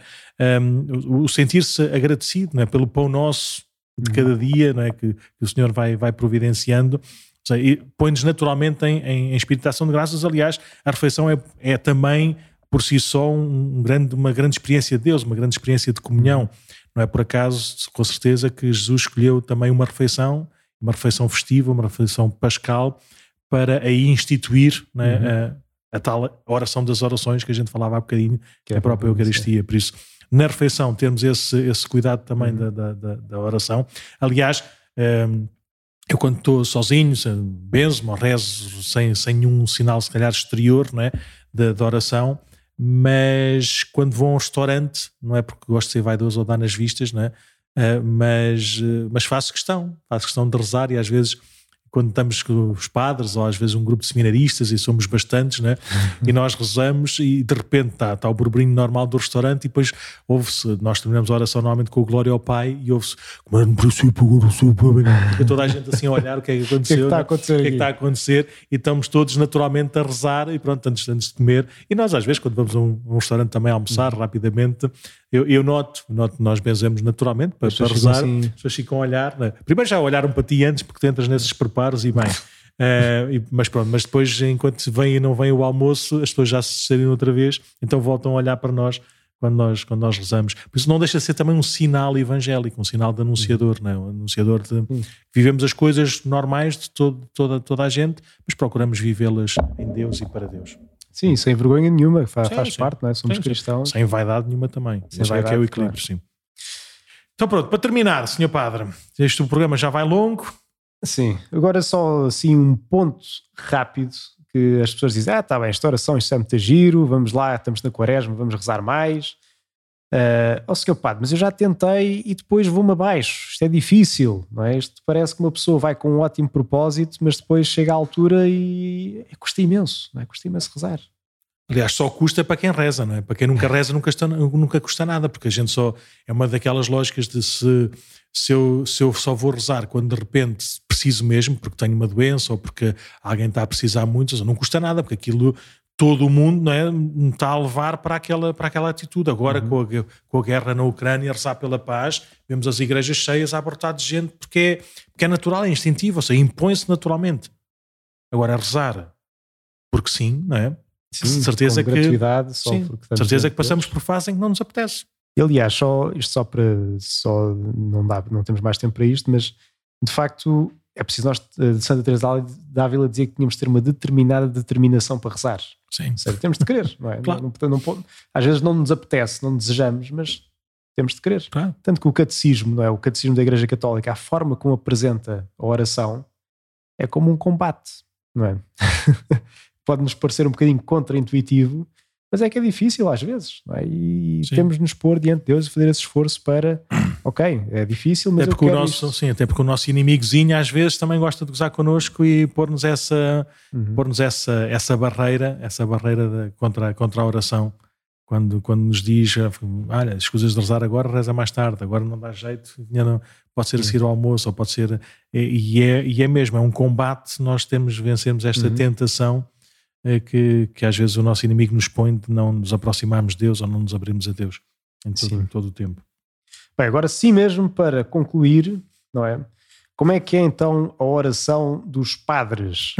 Um, o sentir-se agradecido não é? pelo pão nosso de cada uhum. dia não é? que, que o Senhor vai, vai providenciando põe-nos naturalmente em, em, em espírito de ação de graças. Aliás, a refeição é, é também por si só um grande, uma grande experiência de Deus, uma grande experiência de comunhão. Não é por acaso, com certeza, que Jesus escolheu também uma refeição, uma refeição festiva, uma refeição pascal, para aí instituir né, uhum. a, a, tal oração das orações que a gente falava há bocadinho, que é a própria Eucaristia. Por isso, na refeição, termos esse, esse cuidado também uhum. da, da, da, oração. Aliás, um, eu quando estou sozinho, benzo-me rezo sem, sem nenhum sinal, se calhar, exterior né, da, da oração, mas quando vou a um restaurante, não é porque gosto de ser vaidoso ou dar nas vistas, não é? Uh, mas, uh, mas faço questão, faço questão de rezar e às vezes quando estamos com os padres ou às vezes um grupo de seminaristas e somos bastantes, né? e nós rezamos e de repente está, está o burburinho normal do restaurante e depois ouve-se, nós terminamos a oração normalmente com o Glória ao Pai e ouve-se e toda a gente assim a olhar o que é que aconteceu, o que é que está a acontecer, o que é que está a acontecer? E estamos todos naturalmente a rezar e pronto, antes, antes de comer. E nós às vezes quando vamos a um, um restaurante também almoçar uhum. rapidamente eu, eu, noto, noto, nós benzemos naturalmente para, para rezar, assim... as pessoas ficam a olhar, né? primeiro já olharam para ti antes porque tu entras nesses preparos e bem, uh, mas pronto, mas depois enquanto vem e não vem o almoço, as pessoas já se seriam outra vez, então voltam a olhar para nós quando nós, quando nós rezamos. Por isso não deixa de ser também um sinal evangélico, um sinal de anunciador, não é? um anunciador de vivemos as coisas normais de todo, toda, toda a gente, mas procuramos vivê-las em Deus e para Deus. Sim, sem vergonha nenhuma, faz, sim, faz sim. parte, não é? Somos sim, cristãos. Sem vaidade nenhuma também. Sem vaidade, é que é o equilíbrio, claro. sim. Então pronto, para terminar, senhor Padre, este programa já vai longo. Sim, agora só assim um ponto rápido que as pessoas dizem, ah, está bem, esta oração, isto é muito giro, vamos lá, estamos na quaresma, vamos rezar mais. Uh, oh senhor padre, mas eu já tentei e depois vou-me abaixo, isto é difícil, não é? Isto parece que uma pessoa vai com um ótimo propósito, mas depois chega à altura e é, custa imenso, não é? Custa imenso rezar. Aliás, só custa para quem reza, não é? Para quem nunca reza nunca, está, nunca custa nada, porque a gente só é uma daquelas lógicas de se, se, eu, se eu só vou rezar quando de repente preciso mesmo, porque tenho uma doença ou porque alguém está a precisar muito, não custa nada, porque aquilo todo o mundo não é, está a levar para aquela, para aquela atitude. Agora, uhum. com, a, com a guerra na Ucrânia, rezar pela paz, vemos as igrejas cheias a abortar de gente porque é, porque é natural, é instintivo, ou seja, impõe-se naturalmente. Agora, rezar, porque sim, não é? Sim, certeza que sim, certeza que passamos por fase em que não nos apetece. Aliás, só isto só para só não dá, não temos mais tempo para isto, mas de facto é preciso nós de Santa Teresa de Ávila dizer que tínhamos de ter uma determinada determinação para rezar. Sim. Seja, temos de querer, não é? Claro. Não, não, não, às vezes não nos apetece, não desejamos, mas temos de querer. Claro. Tanto que o catecismo, não é? O catecismo da Igreja Católica, a forma como apresenta a oração é como um combate, não é? Pode nos parecer um bocadinho contra-intuitivo, mas é que é difícil às vezes, não é? E sim. temos de nos pôr diante de Deus e fazer esse esforço para, ok, é difícil, mas até porque o nosso, Sim, até porque o nosso inimigozinho às vezes também gosta de gozar connosco e pôr-nos essa, uhum. pôr essa, essa barreira, essa barreira de, contra, contra a oração. Quando, quando nos diz, olha, as coisas de rezar agora, reza mais tarde, agora não dá jeito, não, pode ser a seguir ao almoço, ou pode ser. E é, e é mesmo, é um combate, nós temos, vencemos esta uhum. tentação é que, que às vezes o nosso inimigo nos põe de não nos aproximarmos de Deus ou não nos abrirmos a Deus em todo, em todo o tempo. Bem, agora sim mesmo para concluir, não é? Como é que é então a oração dos padres?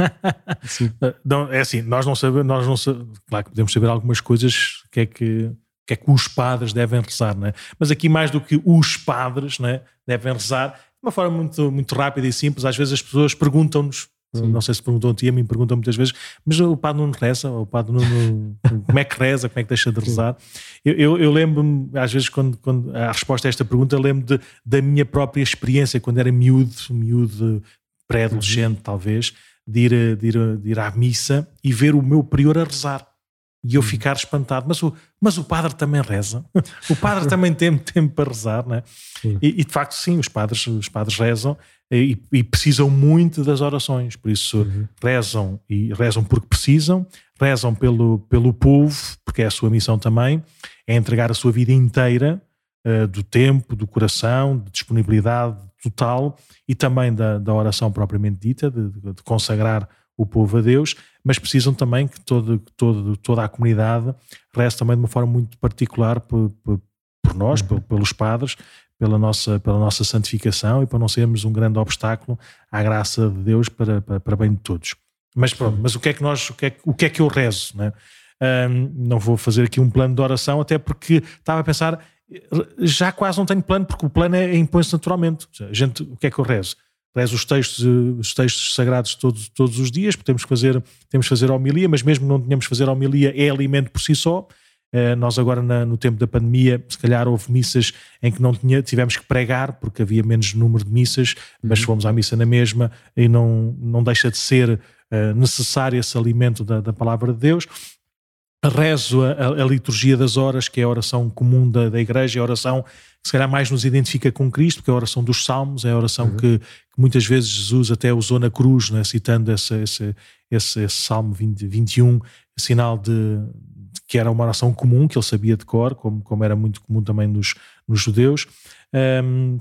não, é assim, nós não sabemos, nós não sabemos, claro que podemos saber algumas coisas que é que, que é que os padres devem rezar, não é? Mas aqui mais do que os padres, não é? Devem rezar de uma forma muito, muito rápida e simples. Às vezes as pessoas perguntam-nos Sim. Não sei se perguntam a ti, a mim perguntam muitas vezes, mas o padre não reza, o padre não, como é que reza, como é que deixa de rezar? Eu, eu, eu lembro-me, às vezes, quando, quando a resposta a esta pergunta, eu lembro de, da minha própria experiência, quando era miúdo, miúdo pré-adolescente, uhum. talvez, de ir, de, ir, de ir à missa e ver o meu prior a rezar. E eu uhum. ficar espantado, mas o, mas o padre também reza, o padre também tem tempo para rezar, não é? E, e, de facto, sim, os padres, os padres rezam e, e precisam muito das orações, por isso uhum. rezam e rezam porque precisam, rezam pelo, pelo povo, porque é a sua missão também, é entregar a sua vida inteira uh, do tempo, do coração, de disponibilidade total e também da, da oração propriamente dita, de, de consagrar o povo a Deus, mas precisam também que todo, todo, toda a comunidade reze também de uma forma muito particular por nós, uhum. pelos padres, pela nossa, pela nossa santificação e para não sermos um grande obstáculo à graça de Deus para, para, para bem de todos. Mas pronto, mas o que é que nós, o que é, o que, é que eu rezo? Né? Um, não vou fazer aqui um plano de oração, até porque estava a pensar, já quase não tenho plano, porque o plano é, impõe-se naturalmente. A gente, o que é que eu rezo? Rezo os textos, os textos sagrados todos, todos os dias, porque temos que fazer, temos que fazer homilia, mas mesmo não tenhamos que fazer homilia, é alimento por si só. Uh, nós agora na, no tempo da pandemia, se calhar houve missas em que não tinha, tivemos que pregar, porque havia menos número de missas, mas uhum. fomos à missa na mesma e não, não deixa de ser uh, necessário esse alimento da, da palavra de Deus rezo a, a, liturgia das horas, que é a oração comum da, da igreja, é a oração se calhar mais nos identifica com Cristo, porque é a oração dos salmos, é a oração uhum. que, que, muitas vezes Jesus até usou na cruz, né, citando esse, esse, esse, esse salmo 20, 21, sinal de, que era uma oração comum, que ele sabia de cor, como, como era muito comum também nos, nos judeus. Um,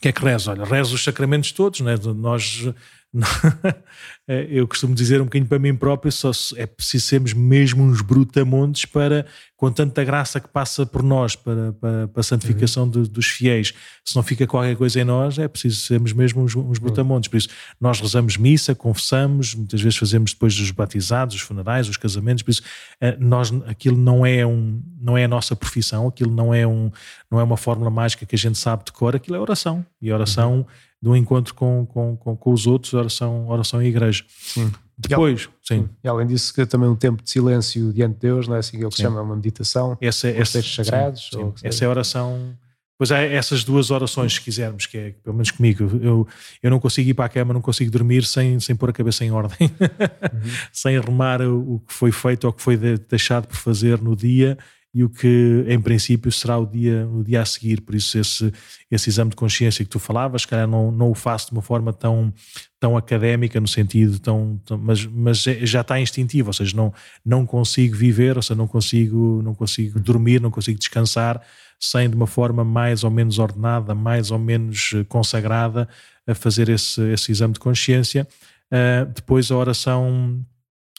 que é que rezo? Olha, rezo os sacramentos todos, né? nós eu costumo dizer um bocadinho para mim próprio, só é preciso sermos mesmo uns brutamontes para, com tanta graça que passa por nós, para, para, para a santificação uhum. de, dos fiéis. Se não fica qualquer coisa em nós, é preciso sermos mesmo uns, uns brutamontes. Por isso, nós rezamos missa, confessamos, muitas vezes fazemos depois dos batizados, os funerais, os casamentos, por isso, é, nós, aquilo não é, um, não é a nossa profissão, aquilo não é, um, não é uma fórmula mágica que a gente sabe de cor, aquilo é oração. E oração. Uhum do encontro com, com, com, com, os outros, oração, oração em igreja. Sim. Depois, e, sim. E além disso, que também um tempo de silêncio diante de Deus, não é assim que ele se chama uma meditação, essa, essa, textos sagrados. Sim, sim. Essa é a oração. Pois há essas duas orações, se quisermos, que é, pelo menos comigo, eu, eu não consigo ir para a cama, não consigo dormir sem, sem pôr a cabeça em ordem, uhum. sem arrumar o, o que foi feito ou o que foi deixado por fazer no dia e o que em princípio será o dia, o dia a seguir. Por isso, esse, esse exame de consciência que tu falavas, calhar não, não o faço de uma forma tão, tão académica, no sentido tão. tão mas, mas é, já está instintivo, ou seja, não, não consigo viver, ou seja, não consigo, não consigo dormir, não consigo descansar sem de uma forma mais ou menos ordenada, mais ou menos eh, consagrada, a fazer esse, esse exame de consciência. Uh, depois a oração,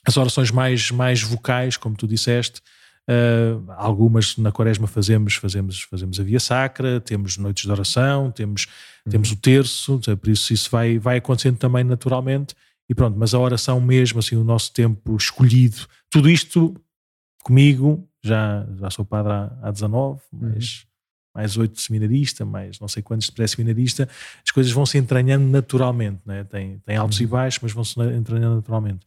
as orações mais, mais vocais, como tu disseste, Uh, algumas na quaresma fazemos, fazemos, fazemos a via sacra, temos noites de oração, temos, uhum. temos o terço, por isso isso vai, vai acontecendo também naturalmente. E pronto, mas a oração mesmo, assim, o nosso tempo escolhido, tudo isto comigo, já, já sou padre há, há 19, uhum. mas mais oito de seminarista, mais não sei quantos de pré-seminarista, as coisas vão se entranhando naturalmente, né? tem, tem altos uhum. e baixos, mas vão se entranhando naturalmente.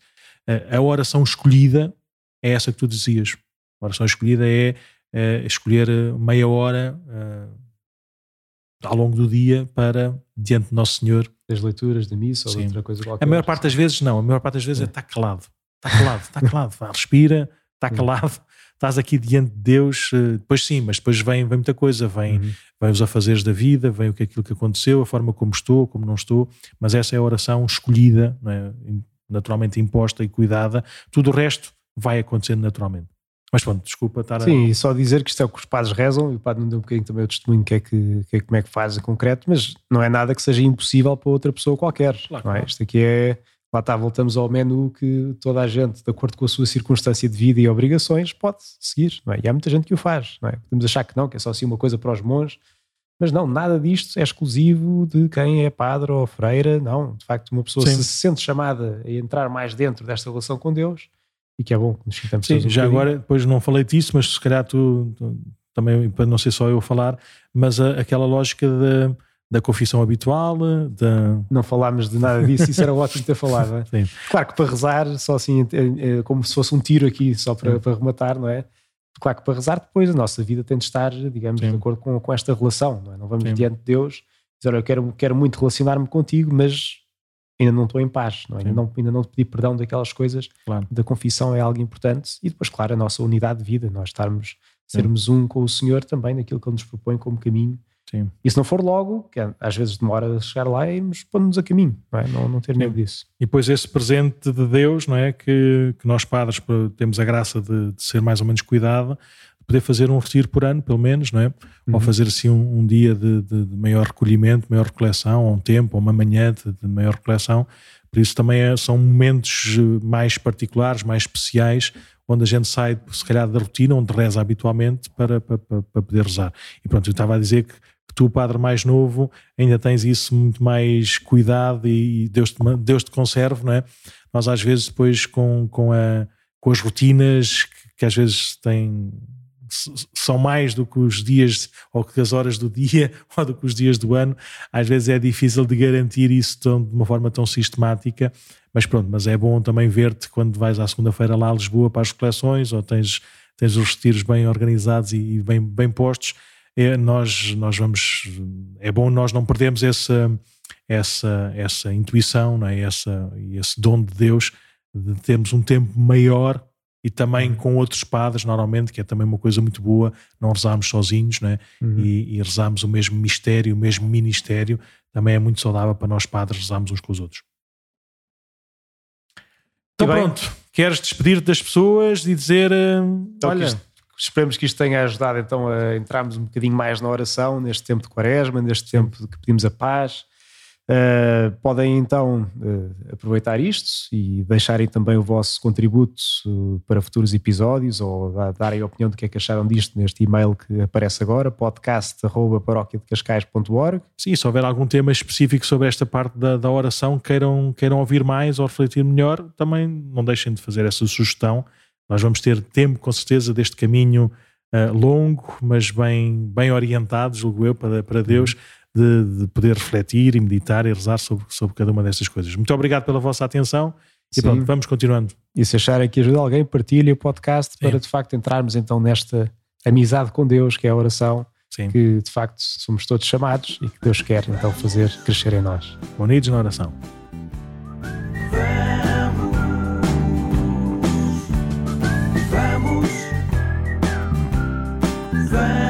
Uh, a oração escolhida é essa que tu dizias, a oração escolhida é uh, escolher meia hora uh, ao longo do dia para, diante de Nosso Senhor. As leituras da missa Sim. ou outra coisa qualquer. A maior parte das vezes não, a maior parte das vezes é, é está calado. Está calado, está calado. respira, está calado. Estás aqui diante de Deus, depois sim, mas depois vem, vem muita coisa, vem, uhum. vem os afazeres da vida, vem o que aquilo que aconteceu, a forma como estou, como não estou, mas essa é a oração escolhida, é? naturalmente imposta e cuidada, tudo o resto vai acontecendo naturalmente. Mas pronto, desculpa estar Sim, a... e só dizer que isto é o que os padres rezam, e o padre não deu um bocadinho também o testemunho que é que, que é, como é que faz em concreto, mas não é nada que seja impossível para outra pessoa qualquer. Claro, não é? Isto aqui é. Lá está, voltamos ao menu que toda a gente, de acordo com a sua circunstância de vida e obrigações, pode seguir. Não é? E há muita gente que o faz. Não é? Podemos achar que não, que é só assim uma coisa para os monges, mas não, nada disto é exclusivo de quem é padre ou freira. Não, de facto, uma pessoa Sim. se sente chamada a entrar mais dentro desta relação com Deus, e que é bom que nos sintamos Sim, um já agora, depois não falei disso, mas se calhar tu, tu, também, para não ser só eu falar, mas a, aquela lógica da, da confissão habitual, da... Não falámos de nada disso, isso era ótimo ter falado. É? Claro que para rezar, só assim, é, é, como se fosse um tiro aqui, só para, para rematar, não é? Claro que para rezar depois a nossa vida tem de estar, digamos, Sim. de acordo com, com esta relação, não é? Não vamos Sim. diante de Deus dizer, olha, eu quero, quero muito relacionar-me contigo, mas ainda não estou em paz, não é? ainda, não, ainda não pedi perdão daquelas coisas. Claro. Da confissão é algo importante e depois, claro, a nossa unidade de vida, nós estarmos, sermos um com o Senhor também naquilo que Ele nos propõe como caminho. Sim. E se não for logo, que às vezes demora a chegar lá, e irmos pondo-nos a caminho, não, é? não, não ter medo disso. E depois esse presente de Deus, não é? Que, que nós padres temos a graça de, de ser mais ou menos cuidado, poder fazer um retiro por ano, pelo menos, não é? Uhum. Ou fazer assim um, um dia de, de, de, maior recolhimento, maior recoleção, ou um tempo, ou uma manhã de, de maior recoleção. Por isso também é, são momentos eh, mais particulares, mais especiais, onde a gente sai, se calhar, da rotina, onde reza habitualmente, para, para, para poder rezar. E pronto, eu estava a dizer que, que tu, padre mais novo, ainda tens isso muito mais cuidado e Deus te, Deus te conserve, não é? Nós, às vezes, depois com, com, a, com as rotinas que, que às vezes têm são mais do que os dias ou que as horas do dia ou do que os dias do ano, às vezes é difícil de garantir isso tão, de uma forma tão sistemática, mas pronto, mas é bom também ver-te quando vais à segunda-feira lá a Lisboa para as coleções ou tens, tens os retiros bem organizados e, bem, bem postos, é, nós, nós vamos, é bom nós não perdermos essa, essa, essa intuição, não é? essa, esse dom de Deus de termos um tempo maior e também uhum. com outros padres, normalmente, que é também uma coisa muito boa, não rezarmos sozinhos, né? Uhum. E, e rezarmos o mesmo mistério, o mesmo ministério, também é muito saudável para nós padres rezarmos uns com os outros. Então pronto, queres despedir-te das pessoas e dizer, uh, então, olha... Isto, esperemos que isto tenha ajudado então a entrarmos um bocadinho mais na oração, neste tempo de quaresma, neste tempo que pedimos a paz, Uh, podem então uh, aproveitar isto e deixarem também o vosso contributo uh, para futuros episódios ou darem a opinião do que é que acharam disto neste e-mail que aparece agora, podcast.paróquiadecascais.org. Sim, se houver algum tema específico sobre esta parte da, da oração, queiram, queiram ouvir mais ou refletir melhor, também não deixem de fazer essa sugestão. Nós vamos ter tempo, com certeza, deste caminho longo, mas bem, bem orientado, julgo eu, para, para Deus. Uhum de, de, poder refletir e meditar e rezar sobre, sobre cada uma destas coisas. Muito obrigado pela vossa atenção e Sim. pronto, vamos continuando. E se acharem que ajuda alguém, partilhe o podcast Sim. para de facto entrarmos então nesta amizade com Deus, que é a oração. Sim. que de facto somos todos chamados e que Deus quer então fazer crescer em nós. Unidos na oração. Vamos, vamos, vamos.